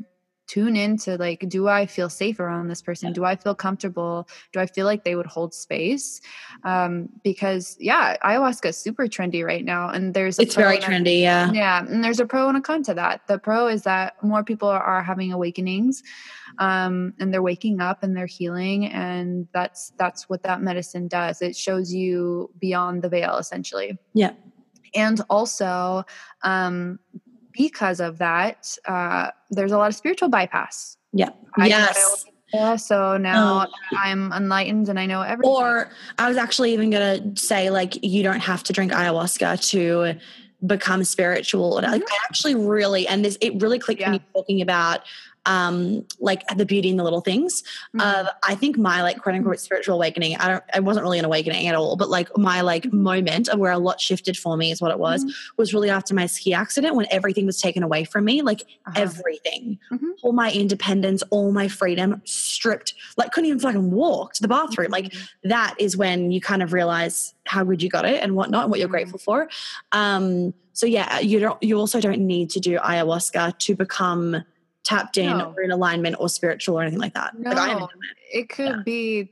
tune into like do i feel safe around this person do i feel comfortable do i feel like they would hold space um because yeah ayahuasca is super trendy right now and there's a it's very a- trendy. Yeah. yeah and there's a pro and a con to that the pro is that more people are having awakenings um, and they're waking up and they're healing and that's that's what that medicine does it shows you beyond the veil essentially Yeah. and also um, because of that uh, there's a lot of spiritual bypass Yeah. I- yes. yeah, so now Oh. i'm enlightened and i know everything Or I was actually even going to say, like, you don't have to drink ayahuasca to become spiritual. I, Mhm. I actually really, and this, it really clicked when Yeah. you were talking about um like the beauty in the little things Mhm. of i think my like quote unquote spiritual awakening i don't it wasn't really an awakening at all but like my like moment of where a lot shifted for me is what it was Mhm. was really after my ski accident when everything was taken away from me like Uh-huh. everything Mhm. all my independence all my freedom stripped like couldn't even fucking walk to the bathroom like Mhm. that is when you kind of realize how good you got it and whatnot and what you're Mhm. grateful for um so yeah you don't you also don't need to do ayahuasca to become tapped in No. or in alignment or spiritual or anything like that like i haven't No. done it it could Yeah. be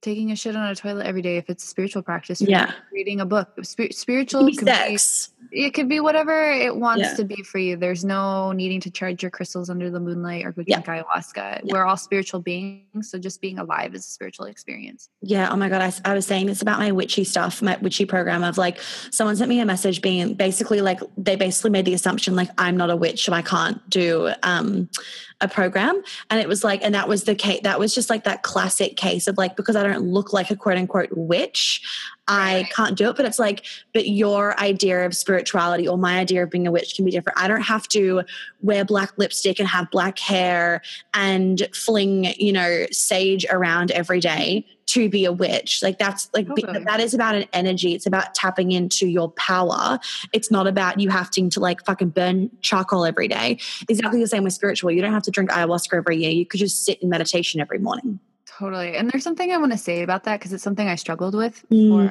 taking a shit on a toilet every day if it's a spiritual practice Yeah. reading a book Spir- it spiritual could be could be sex it could be whatever it wants Yeah. to be for you there's no needing to charge your crystals under the moonlight or go Yeah. drink ayahuasca Yeah. we're all spiritual beings so just being alive is a spiritual experience Yeah. Oh my God. I, I was saying this about my witchy stuff, my witchy program of like, someone sent me a message being basically like, they basically made the assumption like, I'm not a witch, so I can't do um, a program. And it was like, and that was the case, that was just like that classic case of like, because I don't look like a quote unquote witch, I can't do it. But it's like, but your idea of spirituality or my idea of being a witch can be different. I don't have to wear black lipstick and have black hair and fling, you know, sage around every day to be a witch. Like that's like Totally. that is about an energy. It's about tapping into your power. It's not about you having to like fucking burn charcoal every day. Exactly the same with spiritual. You don't have to drink ayahuasca every year. You could just sit in meditation every morning. Totally and there's something i want to say about that because it's something i struggled with Mm. for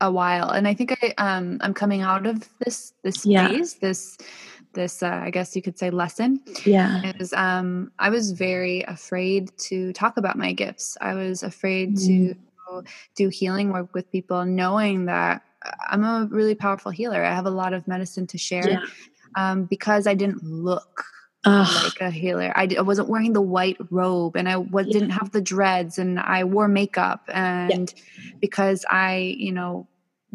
a while and i think i um i'm coming out of this this Yeah. phase this this uh, i guess you could say lesson Yeah. is um, I was very afraid to talk about my gifts. I was afraid Mm. to do healing work with people, knowing that uh, I'm a really powerful healer. I have a lot of medicine to share Yeah. um, because I didn't look Ugh. like a healer. I, d- I wasn't wearing the white robe and I was, Yeah. didn't have the dreads and I wore makeup. And because I, you know,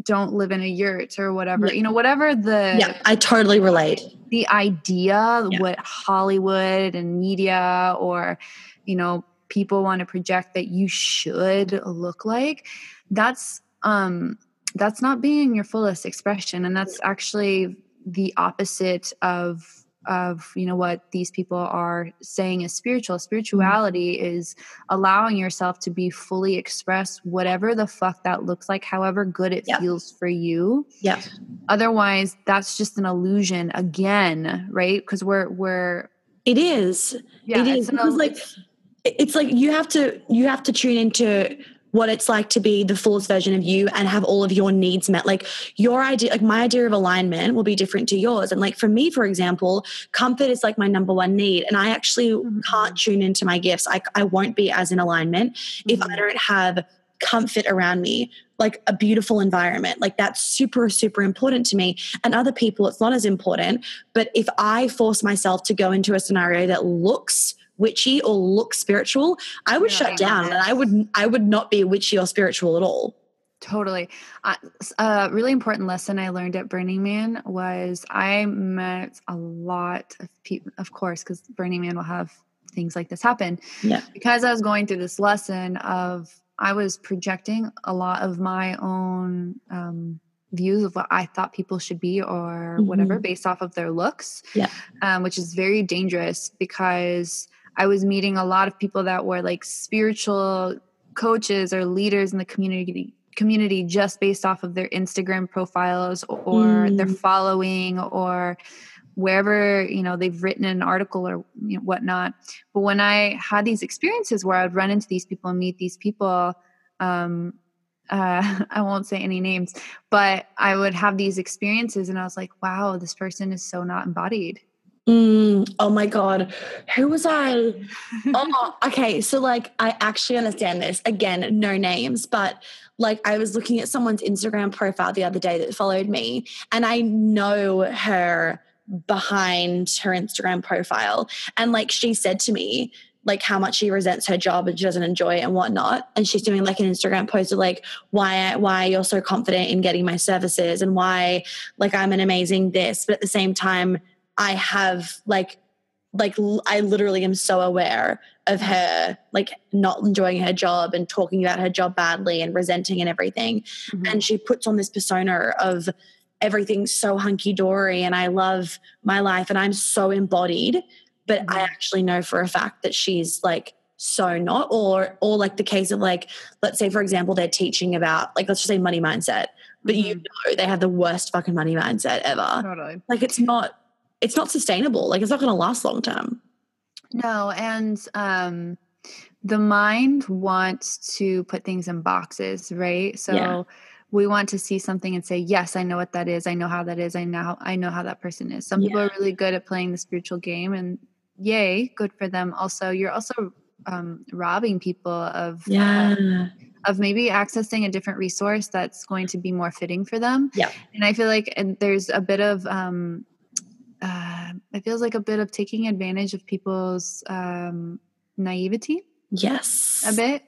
don't live in a yurt or whatever, Yeah. you know, whatever the yeah. I totally relate. the idea Yeah. what hollywood and media or you know people want to project that you should look like that's um that's not being your fullest expression and that's actually the opposite of of you know what these people are saying is spiritual mm-hmm. spirituality is allowing yourself to be fully expressed whatever the fuck that looks like however good it Yeah. feels for you Yeah. otherwise that's just an illusion again right because we're we're It is. yeah it it's is because il- like it's- it's like you have to you have to tune into what it's like to be the fullest version of you and have all of your needs met. Like your idea like my idea of alignment will be different to yours. And like for me for example comfort is like my number one need. And i actually Mhm. can't tune into my gifts. I, I won't be as in alignment if i Mhm. don't have comfort around me like a beautiful environment. Like that's super super important to me. And other people it's not as important. But if i force myself to go into a scenario that looks witchy or look spiritual i would Yeah. shut down and i would i would not be witchy or spiritual at all Totally. Uh, a really important lesson I learned at Burning Man was I met a lot of people, of course, because Burning Man will have things like this happen. Yeah. Because I was going through this lesson of, I was projecting a lot of my own um, views of what I thought people should be or mm-hmm. whatever based off of their looks. Yeah. Um, which is very dangerous because I was meeting a lot of people that were like spiritual coaches or leaders in the community community just based off of their Instagram profiles or mm. their following or wherever you know they've written an article or you know, whatnot but when i had these experiences where i would run into these people and meet these people um, uh, I won't say any names, but I would have these experiences and I was like, wow, this person is so not embodied. Mm, oh my God. Who was I? oh, okay. So, like, I actually understand this. Again, no names, but like, I was looking at someone's Instagram profile the other day that followed me, and I know her behind her Instagram profile. And like, she said to me, like how much she resents her job and she doesn't enjoy it and whatnot. And she's doing like an Instagram post of like why why you're so confident in getting my services and why like I'm an amazing this. But at the same time, I have like like I literally am so aware of her like not enjoying her job and talking about her job badly and resenting and everything. Mm-hmm. And she puts on this persona of everything's so hunky dory and I love my life and I'm so embodied but I mm-hmm. actually know for a fact that she's like so not or or like the case of like let's say for example they're teaching about like let's just say money mindset but mm-hmm. you know they have the worst fucking money mindset ever totally like it's not it's not sustainable like it's not going to last long term no and um the mind wants to put things in boxes right so yeah. we want to see something and say yes i know what that is i know how that is i know i know how that person is some yeah. people are really good at playing the spiritual game and yay, good for them. Also, you're also um, robbing people of uh, yeah. Uh, of maybe accessing a different resource that's going to be more fitting for them. Yeah. And I feel like and there's a bit of um uh it feels like a bit of taking advantage of people's um naivety. Yes. A bit.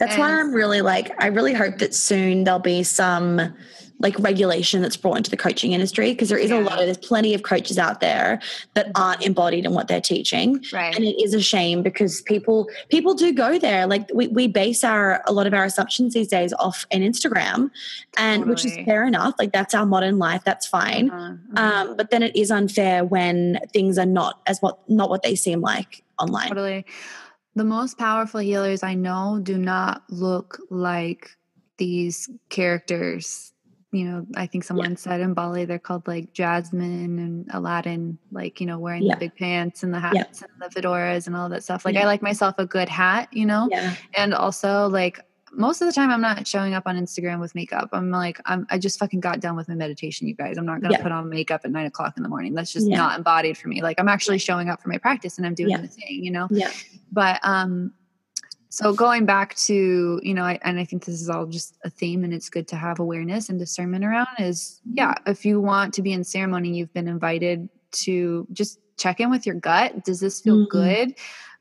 That's and, why I'm really like I really hope that soon there'll be some like regulation that's brought into the coaching industry because there is yeah. a lot of there's plenty of coaches out there that mm-hmm. aren't embodied in what they're teaching right and it is a shame because people people do go there like we, we base our a lot of our assumptions these days off an instagram and totally. which is fair enough like that's our modern life that's fine uh-huh. Uh-huh. Um, but then it is unfair when things are not as what not what they seem like online totally the most powerful healers i know do not look like these characters you know, I think someone yeah. said in Bali they're called like Jasmine and Aladdin, like, you know, wearing yeah. the big pants and the hats yeah. and the fedoras and all that stuff. Like I like myself a good hat, you know? And also like most of the time I'm not showing up on Instagram with makeup. I'm like, I'm, I just fucking got done with my meditation, you guys. I'm not going to put on makeup at nine o'clock in the morning. That's just not embodied for me. Like I'm actually showing up for my practice and I'm doing the thing, you know? Yeah. But, um, so going back to, you know, I, and I think this is all just a theme and it's good to have awareness and discernment around is, yeah, if you want to be in ceremony, you've been invited to just check in with your gut. Does this feel mm-hmm. good?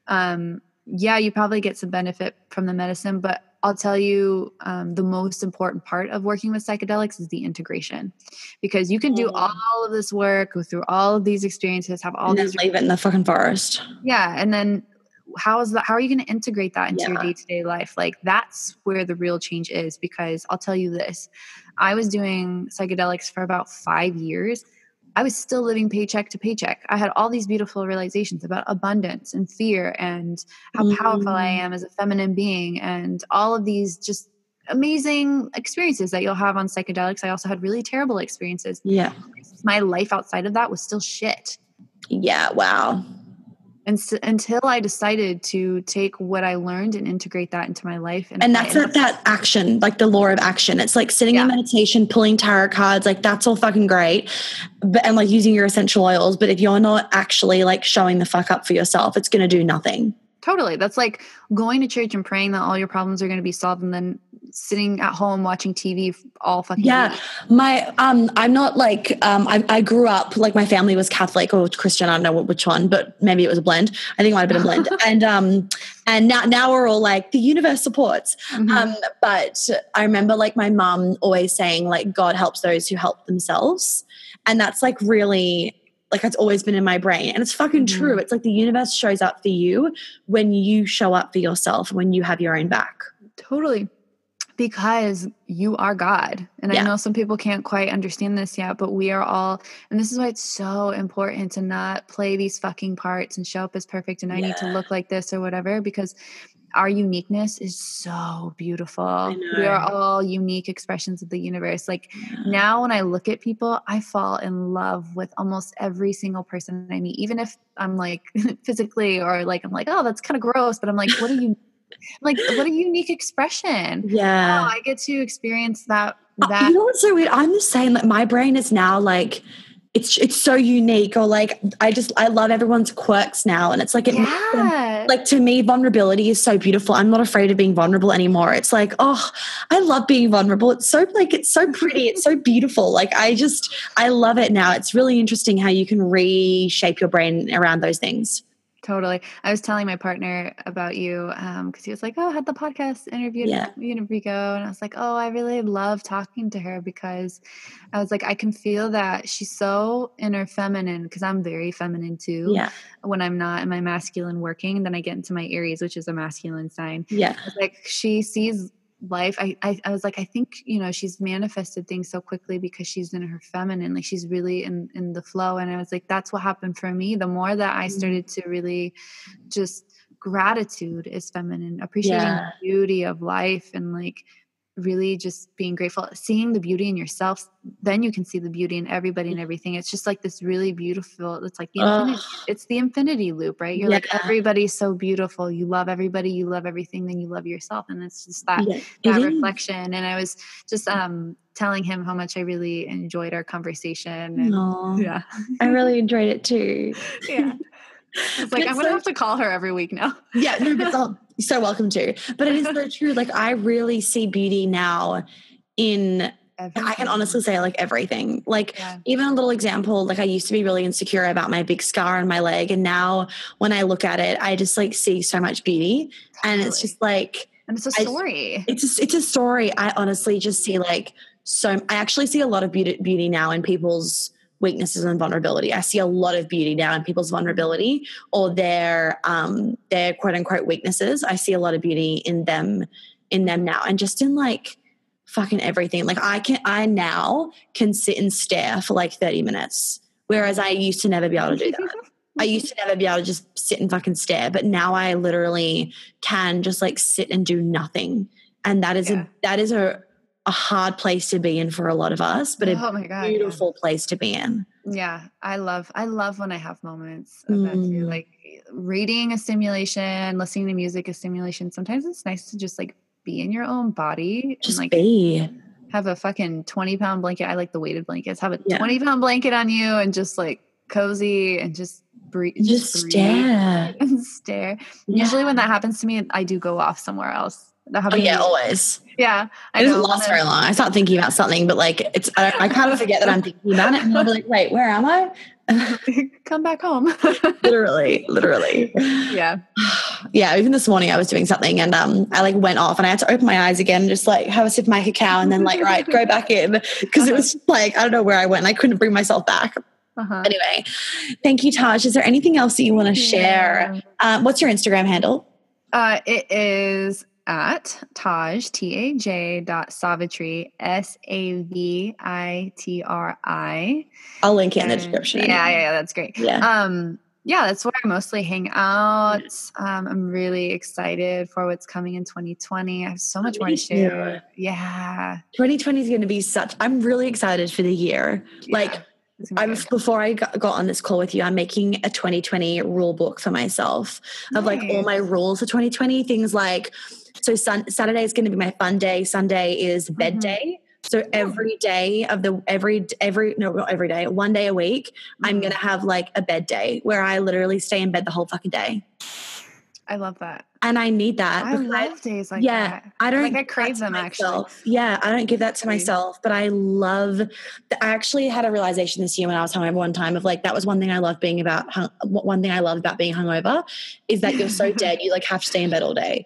Um, yeah, you probably get some benefit from the medicine, but I'll tell you um, the most important part of working with psychedelics is the integration, because you can do mm. all of this work, go through all of these experiences, have all and these leave it in the fucking forest. Yeah, and then how is that how are you going to integrate that into yeah. your day-to-day life? Like that's where the real change is because i'll tell you this i was doing psychedelics for about five years. I was still living paycheck to paycheck. I had all these beautiful realizations about abundance and fear and how mm. powerful i mm. am as a feminine being and all of these just amazing experiences that you'll have on psychedelics. I also had really terrible experiences. Yeah. My life outside of that was still shit. Yeah wow and so, until I decided to take what I learned and integrate that into my life, and, and that's not that action, like the law of action. It's like sitting yeah. in meditation, pulling tarot cards, like that's all fucking great, but and like using your essential oils. But if you're not actually like showing the fuck up for yourself, it's going to do nothing. Totally. That's like going to church and praying that all your problems are going to be solved and then sitting at home watching TV all fucking Yeah, week. my um, I'm not like um, I, I grew up like my family was Catholic or Christian. I don't know which one, but maybe it was a blend. I think it might have been a blend. and um, and now now we're all like the universe supports. Mhm. Um, but I remember like my mum always saying like God helps those who help themselves, and that's like really like that's always been in my brain, and it's fucking Mhm. true. It's like the universe shows up for you when you show up for yourself, when you have your own back. Totally. Because you are God. And Yeah. I know some people can't quite understand this yet, but we are all, and this is why it's so important to not play these fucking parts and show up as perfect and I need to look like this or whatever, because our uniqueness is so beautiful. We are all unique expressions of the universe. Like now, when I look at people, I fall in love with almost every single person I meet, even if I'm like physically or like, I'm like, oh, that's kind of gross, but I'm like, what are you? Like what a unique expression Yeah. wow i get to experience that Oh, that you know what's so weird? I'm the same. Like my brain is now like it's it's so unique. Or like I just I love everyone's quirks now, and it's like it makes them- like to me vulnerability is so beautiful. I'm not afraid of being vulnerable anymore. It's like oh, I love being vulnerable. It's so like it's so pretty. It's so beautiful. Like I just I love it now. It's really interesting how you can reshape your brain around those things. Totally. I was telling my partner about you um because he was like oh I had the podcast interviewed Yeah. Rico, and i was like oh i really love talking to her because i was like i can feel that she's so inner feminine because i'm very feminine too Yeah, when i'm not in my masculine working then i get into my aries which is a masculine sign. Yeah, like she sees life I, I i was like i think you know she's manifested things so quickly because she's in her feminine like she's really in in the flow and i was like that's what happened for me the more that i Mhm. started to really just gratitude is feminine appreciating Yeah. the beauty of life and like really just being grateful seeing the beauty in yourself then you can see the beauty in everybody and everything. It's just like this really beautiful it's like the infinity, it's the infinity loop right? You're like everybody's so beautiful. You love everybody you love everything then you love yourself and it's just that yeah. that It is. reflection and i was just um telling him how much i really enjoyed our conversation and yeah. I really enjoyed it too. yeah. It's like It's i'm gonna so have to call her every week now. Yeah, no, but so welcome to. But it is so true. Like I really see beauty now in I can honestly say like everything. Like yeah. even a little example, like I used to be really insecure about my big scar on my leg. And now when I look at it, I just like see so much beauty. And it's just like and it's a story it's a, it's a story. I honestly just see like so I actually see a lot of beauty beauty now in people's weaknesses and vulnerability. I see a lot of beauty now in people's vulnerability or their um their quote unquote weaknesses. I see a lot of beauty in them in them now and just in like fucking everything. Like I can I now can sit and stare for like 30 minutes. Whereas I used to never be able to do that. I used to never be able to just sit and fucking stare, but now I literally can just like sit and do nothing. And that is Yeah. a that is a a hard place to be in for a lot of us, but a oh my god yeah. beautiful place to be in. Yeah, I love I love when I have moments of that too. Mm. Like reading a stimulation, listening to music is stimulation. Sometimes it's nice to just like be in your own body Just and like be. have a fucking 20 pound blanket. I like the weighted blankets. Have a Yeah. 20 pound blanket on you and just like cozy and just breathe. Just breathe stare. and stare. Yeah. Usually when that happens to me, I do go off somewhere else. That Oh yeah, always. yeah. I It doesn't last very long. I start thinking about something, but like it's I, I kind of forget that I'm thinking about it, and I'll be like, wait, where am I? Come back home. literally, literally. yeah. yeah, even this morning I was doing something and um I like went off and I had to open my eyes again and just like have a sip of my cacao and then like right go back in because it was like I don't know where I went and I couldn't bring myself back. Uh-huh. Anyway, thank you, Taj. Is there anything else that you want to share? Yeah. Um, what's your Instagram handle? Uh, it is at Taj T A J dot Savitri S A V I T R I. I'll link it in the description. Yeah, yeah, yeah, that's great. Yeah. Um, yeah, that's where I mostly hang out. Um, I'm really excited for what's coming in 2020. I have so much more to share. Yeah, 2020 is going to be such. I'm really excited for the year. Like yeah, it's I'm good. before I got, got on this call with you, I'm making a 2020 rule book for myself of like all my rules for 2020. Things like, so sun, Saturday is going to be my fun day. Sunday is bed Mhm. day. So every day of the every every no not every day one day a week I'm Mhm. gonna have like a bed day where I literally stay in bed the whole fucking day. I love that. and I need that. I love days like yeah, that. I don't like I that crave them actually. myself. Yeah, I don't give that to myself, but I love. I actually had a realization this year when I was hungover one time of like that was one thing I love being about. hung- One thing I love about being hungover is that you're so dead, you like have to stay in bed all day,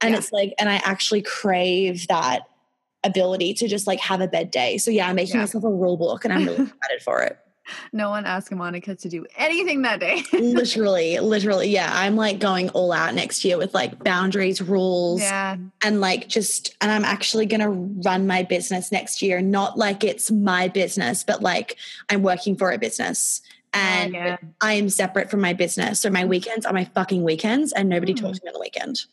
and Yeah. it's like, and I actually crave that ability to just like have a bed day. So yeah, I'm making Yeah. myself a rule book, and I'm really excited for it. No one asked Monica to do anything that day. literally, literally, yeah. I'm like going all out next year with like boundaries, rules, yeah. and like just and i'm actually going to run my business next year not like it's my business but like i'm working for a business oh, and yeah. i am separate from my business so my mm. weekends are my fucking weekends and nobody talks mm. to me on the weekend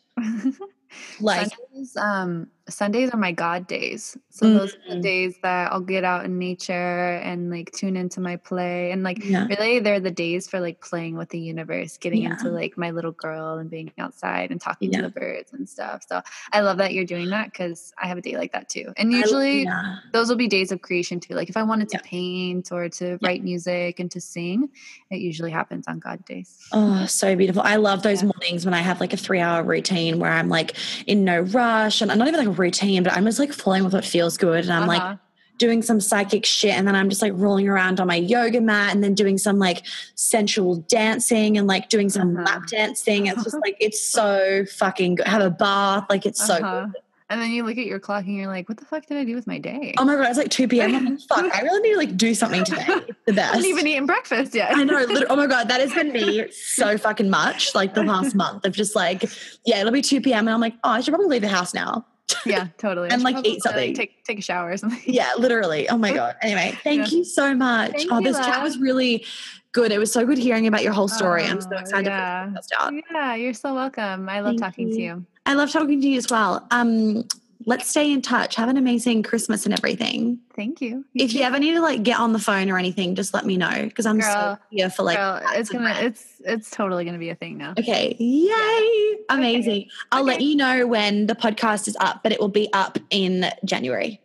like Sundays, um, Sundays are my God days. So those are Mm. the days that I'll get out in nature and like tune into my play. And like yeah really they're the days for like playing with the universe, getting Yeah. into like my little girl and being outside and talking Yeah. to the birds and stuff. So I love that you're doing that because I have a day like that too. And I- usually yeah. those will be days of creation too. Like if I wanted to paint or to write music and to sing, it usually happens on God days. Oh, so beautiful. I love those mornings when I have like a three hour routine where I'm like in no rush and I'm not even like a routine, but I'm just like flowing with what feels good. And I'm like Uh-huh. doing some psychic shit and then I'm just like rolling around on my yoga mat and then doing some like sensual dancing and like doing some Uh-huh. lap dancing. It's just like it's so fucking good. Have a bath, like it's so Uh-huh. good. And then you look at your clock and you're like, what the fuck did I do with my day? Oh my god, it's like 2 p.m. I'm fuck, I really need to like do something today. It's the I best. haven't even eaten breakfast yet. I know. Oh my god, that has been me so fucking much. Like the last month of just like, yeah, it'll be two p.m. and I'm like, oh, I should probably leave the house now. Yeah, totally. And, like, eat something. take take a shower or something. Yeah, literally. Oh my god. Anyway, thank Yeah. you so much. Thank oh, this chat was really good. It was so good hearing about your whole story. I'm so Oh, excited yeah. to. Yeah, you're so welcome. I love Thank talking to you. you. I love talking to you as well. Um, let's stay in touch. Have an amazing Christmas and everything. Thank you. If you ever need to like get on the phone or anything, just let me know because I'm so here for like. Girl, it's gonna it's it's totally gonna be a thing now. Okay. Yay. Amazing. I'll let you know when the podcast is up, but it will be up in January.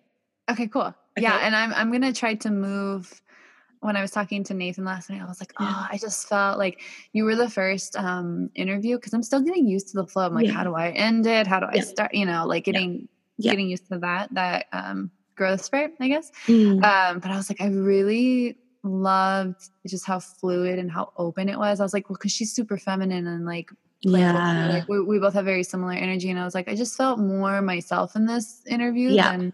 Okay, cool. Yeah, and I'm I'm gonna try to move. When I was talking to Nathan last night, I was like, "Oh, I just felt like you were the first um, interview because I'm still getting used to the flow. I'm like, Yeah. how do I end it? How do I Yeah. start? You know, like getting Yeah. getting used to that that um, growth spurt, I guess. Mm. Um, but I was like, I really loved just how fluid and how open it was. I was like, well, because she's super feminine and like. Yeah. like we, we both have very similar energy, and I was like, I just felt more myself in this interview Yeah. than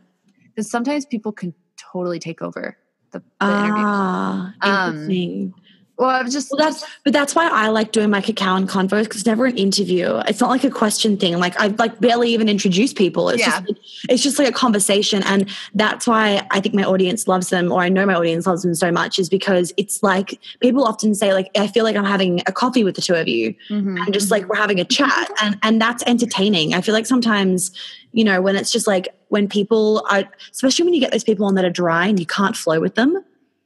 because sometimes people can totally take over the, the interview. Ah, Um, interesting. Well, I was just Well, that's but that's why I like doing my cacao and convos because it's never an interview. It's not like a question thing. Like I like barely even introduce people. It's Yeah. just like, it's just like a conversation, and that's why I think my audience loves them, or I know my audience loves them so much, is because it's like people often say like I feel like I'm having a coffee with the two of you, Mhm, and just like mhm. we're having a chat, and and that's entertaining. I feel like sometimes you know when it's just like when people are, especially when you get those people on that are dry and you can't flow with them,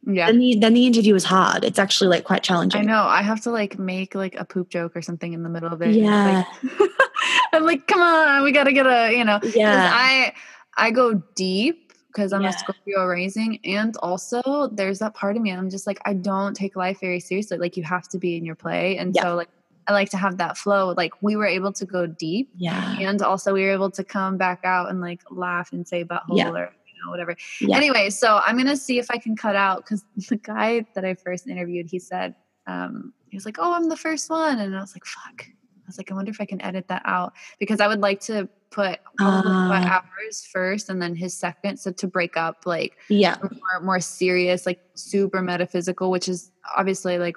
yeah. then the then the interview is hard. It's actually like quite challenging. I know. I have to like make like a poop joke or something in the middle of it. Yeah. Like, I'm like, come on, we gotta get a, you know. Yeah. I I go deep because I'm Yeah. a Scorpio rising, and also there's that part of me. I'm just like, I don't take life very seriously. Like you have to be in your play, and Yeah. so like I like to have that flow. Like we were able to go deep, Yeah. and also we were able to come back out and like laugh and say butthole Yeah. or know whatever. Yeah. Anyway, so I'm gonna see if I can cut out because the guy that I first interviewed, he said um, he was like, "Oh, I'm the first one," and I was like, "Fuck." I was like, I wonder if I can edit that out because I would like to put all Ah. hours first and then his second, so to break up like Yeah. more, more serious, like super metaphysical, which is obviously like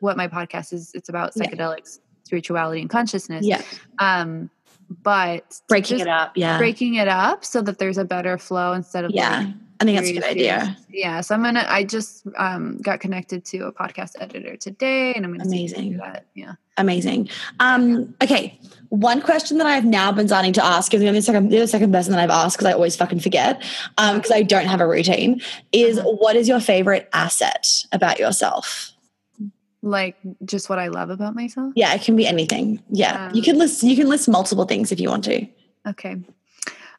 what my podcast is. It's about Yeah. psychedelics, spirituality, and consciousness. Yeah. Um, but Breaking it up. Yeah. breaking it up so that there's a better flow instead of yeah. like, I think that's a good idea. Yeah, so I'm gonna. I just um, got connected to a podcast editor today, and I'm gonna see if I can do Amazing. that. Yeah. Amazing. Um, okay. One question that I've now been starting to ask is the only second, the second person that I've asked because I always fucking forget um, because I don't have a routine is Uh-huh. what is your favorite asset about yourself? Like just what I love about myself. Yeah, it can be anything. Yeah, you Um, can list you can list multiple things if you want to. Okay.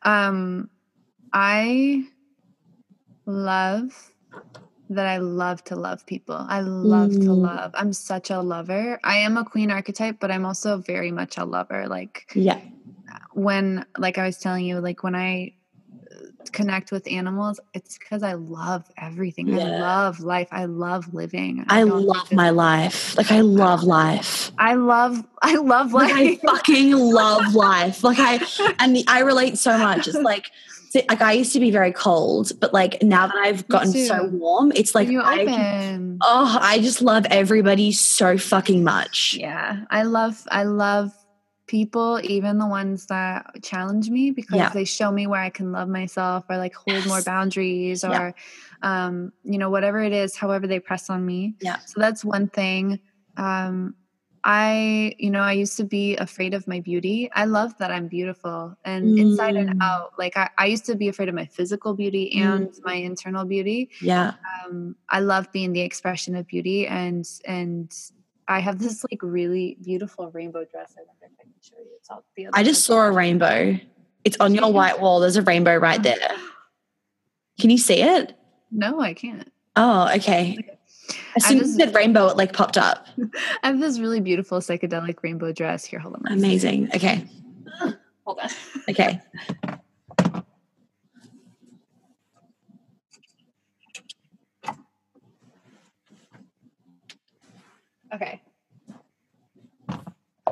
Um, I love that I love to love people. I love to Mm. love. I'm such a lover. I am a queen archetype, but I'm also very much a lover. Like Yeah. when like I was telling you, like when I connect with animals, it's because I love everything. I love life. I love living. I don't love my life. Like I love life. I love I love Like I fucking love life. Like I and the, I relate so much. It's like like I used to be very cold, but like now that I've gotten so warm, it's like I oh, I just love everybody so fucking much. Yeah, I love I love people, even the ones that challenge me because Yeah. they show me where I can love myself or like hold more Yes. boundaries Yeah. or um you know whatever it is, however they press on me. Yeah. So that's one thing. Um I you know I used to be afraid of my beauty. I love that I'm beautiful and inside and Mm. out. Like I, I used to be afraid of my physical beauty and my internal beauty Yeah. um, I love being the expression of beauty and and I have this like really beautiful rainbow dress. I wonder if I can show you. It's all the other I just saw a rainbow. It's on your white wall. There's a rainbow right oh. there. Can you see it? No, I can't. Oh, okay. As soon as you said rainbow, it like popped up. I have this really beautiful psychedelic rainbow dress. Here, hold on. let me see. Amazing. Okay. Hold on. Okay. Okay.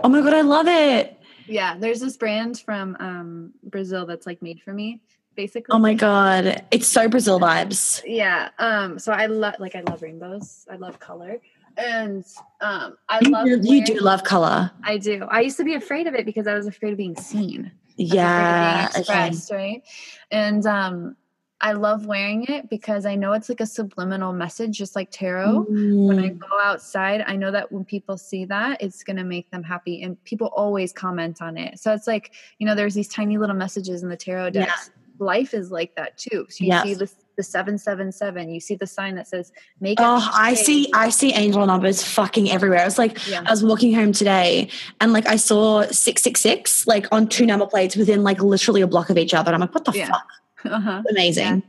Oh my god, I love it. Yeah, there's this brand from um, Brazil that's like made for me, basically. Oh my god. It's so Brazil vibes. Yeah. Um. So I love like I love rainbows. I love color, and um I You, love. do- you do love color. I do. I used to be afraid of it because I was afraid of being seen. I was of being Yeah. Okay. right? And um, I love wearing it because I know it's like a subliminal message, just like tarot. When I Mm, go outside, I know that when people see that, it's gonna make them happy, and people always comment on it. So it's like you know, there's these tiny little messages in the tarot Yeah. Life is like that too. So you Yes. see the the seven seven seven. You see the sign that says "Make." Oh, I see I see angel numbers fucking everywhere. I was like Yeah. I was walking home today and like I saw 666 like on two number plates within like literally a block of each other. And I'm like, what the Yeah. fuck? Uh-huh. Amazing.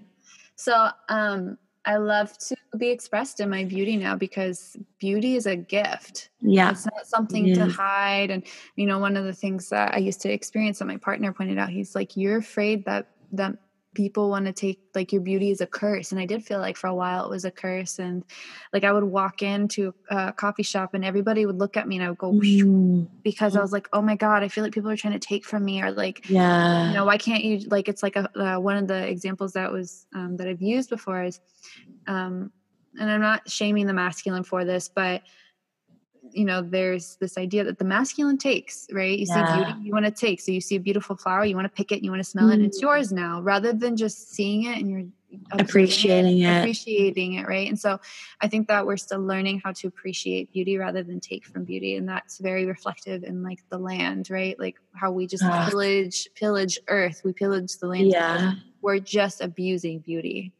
So um I love to be expressed in my beauty now because beauty is a gift. Yeah. It's not something to hide. And you know, one of the things that I used to experience that my partner pointed out, he's like, You're afraid that that people want to take like your beauty is a curse. And I did feel like for a while it was a curse. And like I would walk into a coffee shop and everybody would look at me and I would go Mm, because I was like, Oh my God, I feel like people are trying to take from me or like yeah. you know why can't you like it's like a uh, one of the examples that was um, that i've used before is um and i'm not shaming the masculine for this but you know there's this idea that the masculine takes right you see beauty you want to take so you see a beautiful flower you want to pick it you want to smell it and it's Mm. yours now rather than just seeing it and you're Appreciating it. appreciating it right and so i think that we're still learning how to appreciate beauty rather than take from beauty and that's very reflective in like the land right like how we just Ah. pillage pillage earth we pillage the land Yeah. we're just abusing beauty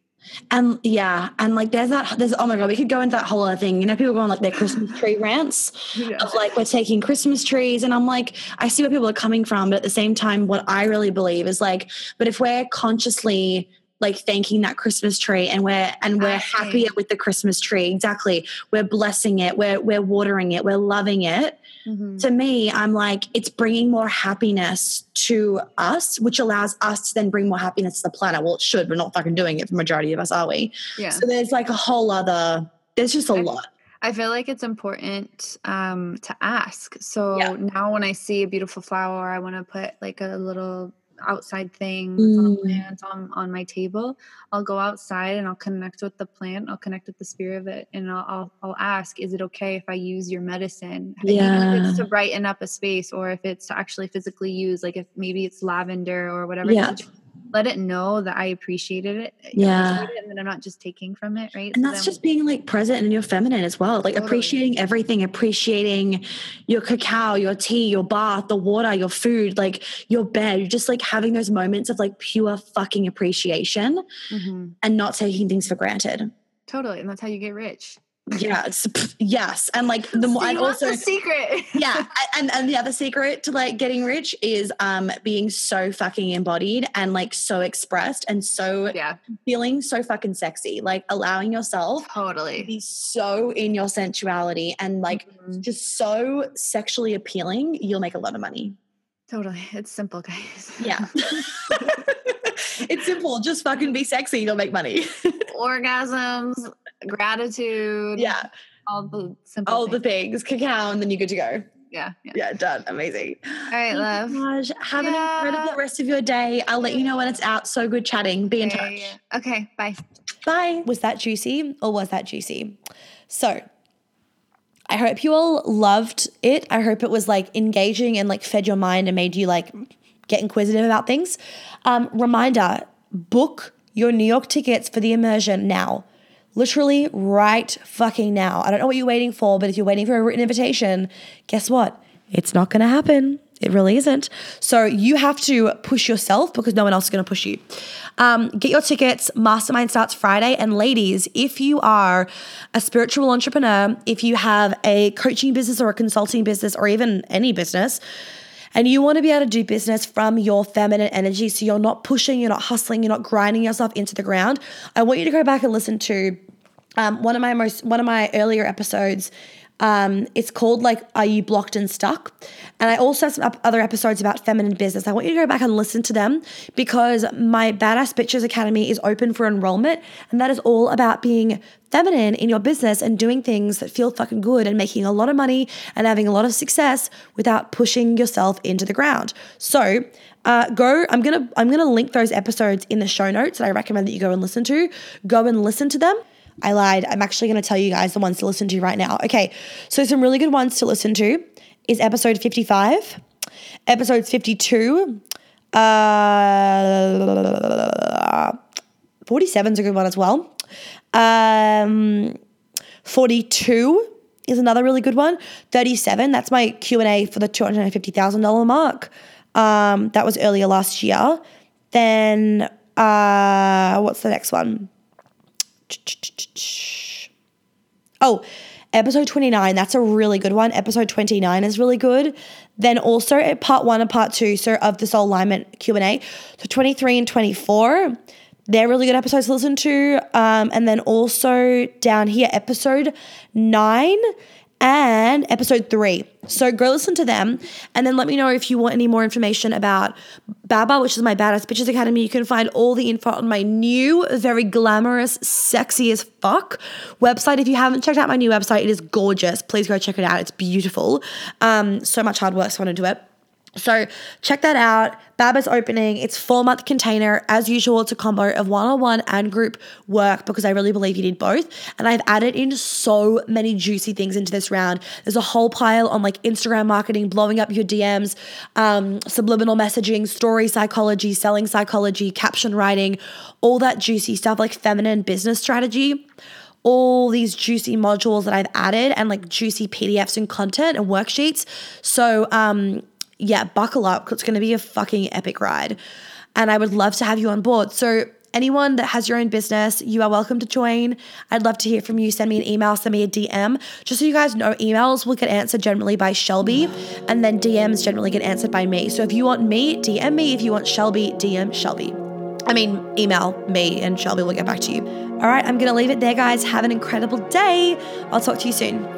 And yeah, and like there's that there's oh my god, we could go into that whole other thing. You know, people go on like their Christmas tree rants of like we're taking Christmas trees, and I'm like, I see where people are coming from, but at the same time, what I really believe is like, but if we're consciously like thanking that Christmas tree and we're and we're happier with the Christmas tree, exactly. We're blessing it, we're we're watering it, we're loving it. Mhm. To me, I'm like, it's bringing more happiness to us, which allows us to then bring more happiness to the planet. Well, it should. We're not fucking doing it. The majority of us, are we? yeah So there's like a whole other. There's just a I- lot. I feel like it's important um, to ask. So Yeah. now when I see a beautiful flower, I want to put like a little outside thing that's on a Mm. plant on, on my table. I'll go outside and I'll connect with the plant. I'll connect with the spirit of it, and I'll I'll, I'll ask, is it okay if I use your medicine? Even if it's Yeah. to brighten up a space, or if it's to actually physically use, like if maybe it's lavender or whatever. Yeah. Let it know that I appreciated it. Yeah. appreciate it, and that I'm not just taking from it, right? And So that's just being like present in your feminine as well. Like Totally. appreciating everything, appreciating your cacao, your tea, your bath, the water, your food, like your bed, just like having those moments of like pure fucking appreciation Mhm. and not taking things for granted. Totally. And that's how you get rich. Yeah, yes, and like the more, and also the secret. yeah, and and the other secret to like getting rich is um being so fucking embodied and like so expressed and so yeah, feeling so fucking sexy, like allowing yourself to totally. be so in your sensuality and like Mhm. just so sexually appealing, you'll make a lot of money. Totally. It's simple, guys. Yeah. it's simple. Just fucking be sexy. You'll make money. Orgasms, gratitude. yeah. All the simple All the things. things, cacao, and then you're good to go. Yeah. Yeah. Yeah, done. Amazing. All right, love. Taj, have Yeah. an incredible rest of your day. I'll let you know when it's out. So good chatting. Be in touch. Okay, Okay. Bye. Bye. Was that juicy or was that juicy? So, I hope you all loved it. I hope it was like engaging and like fed your mind and made you like get inquisitive about things. Um, reminder book your New York tickets for the immersion now. Literally right fucking now. I don't know what you're waiting for, but if you're waiting for a written invitation, guess what? It's not going to happen. It really isn't. So you have to push yourself because no one else is going to push you. Um, get your tickets. Mastermind starts Friday. And ladies, if you are a spiritual entrepreneur, if you have a coaching business or a consulting business or even any business, and you want to be able to do business from your feminine energy, so you're not pushing, you're not hustling, you're not grinding yourself into the ground, I want you to go back and listen to um, one of my most one of my earlier episodes. Um, it's called like "Are You Blocked and Stuck?" And I also have some other episodes about feminine business. I want you to go back and listen to them because my Badass Bitches Academy is open for enrollment, and that is all about being feminine in your business and doing things that feel fucking good and making a lot of money and having a lot of success without pushing yourself into the ground. So uh, go. I'm gonna I'm gonna link those episodes in the show notes that I recommend that you go and listen to. Go and listen to them. I lied. I'm actually going to tell you guys the ones to listen to right now. Okay, so some really good ones to listen to is episode 55, episodes 52, uh, 47 is a good one as well. Um, 42 is another really good one. 37, that's my Q&A for the $250,000 mark. Um, that was earlier last year. Then, uh, what's the next one? Oh, episode 29, that's a really good one. Episode 29 is really good. Then also at part one and part two, so of the soul alignment Q&A. So 23 and 24, they're really good episodes to listen to. Um, and then also down here, episode nine and episode three. So go listen to them and then let me know if you want any more information about Baba, which is my Badass Bitches Academy. You can find all the info on my new, very glamorous, sexy as fuck website. If you haven't checked out my new website, it is gorgeous. Please go check it out. It's beautiful. Um, so much hard work's gone into it. So check that out. Baba's opening. It's four month container. As usual, it's a combo of one on one and group work because I really believe you need both. And I've added in so many juicy things into this round. There's a whole pile on like Instagram marketing, blowing up your DMs, um, subliminal messaging, story psychology, selling psychology, caption writing, all that juicy stuff like feminine business strategy all these juicy modules that I've added and like juicy PDFs and content and worksheets. So, um, yeah, buckle up it's going to be a fucking epic ride. And I would love to have you on board. So, anyone that has your own business, you are welcome to join. I'd love to hear from you. Send me an email, send me a DM. Just so you guys know, emails will get answered generally by Shelby, and then DMs generally get answered by me. So, if you want me, DM me. If you want Shelby, DM Shelby. I mean, email me and Shelby will get back to you. All right, I'm going to leave it there, guys. Have an incredible day. I'll talk to you soon.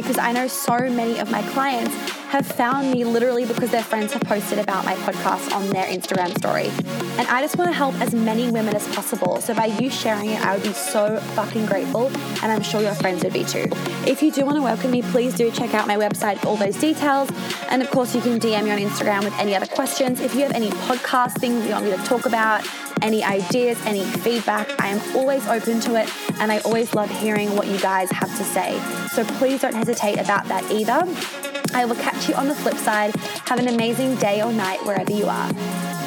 because I know so many of my clients have found me literally because their friends have posted about my podcast on their Instagram story. And I just want to help as many women as possible. So by you sharing it, I would be so fucking grateful. And I'm sure your friends would be too. If you do want to welcome me, please do check out my website for all those details. And of course, you can DM me on Instagram with any other questions. If you have any podcast things you want me to talk about, any ideas, any feedback, I am always open to it. And I always love hearing what you guys have to say. So please don't hesitate about that either. I will catch you on the flip side. Have an amazing day or night wherever you are.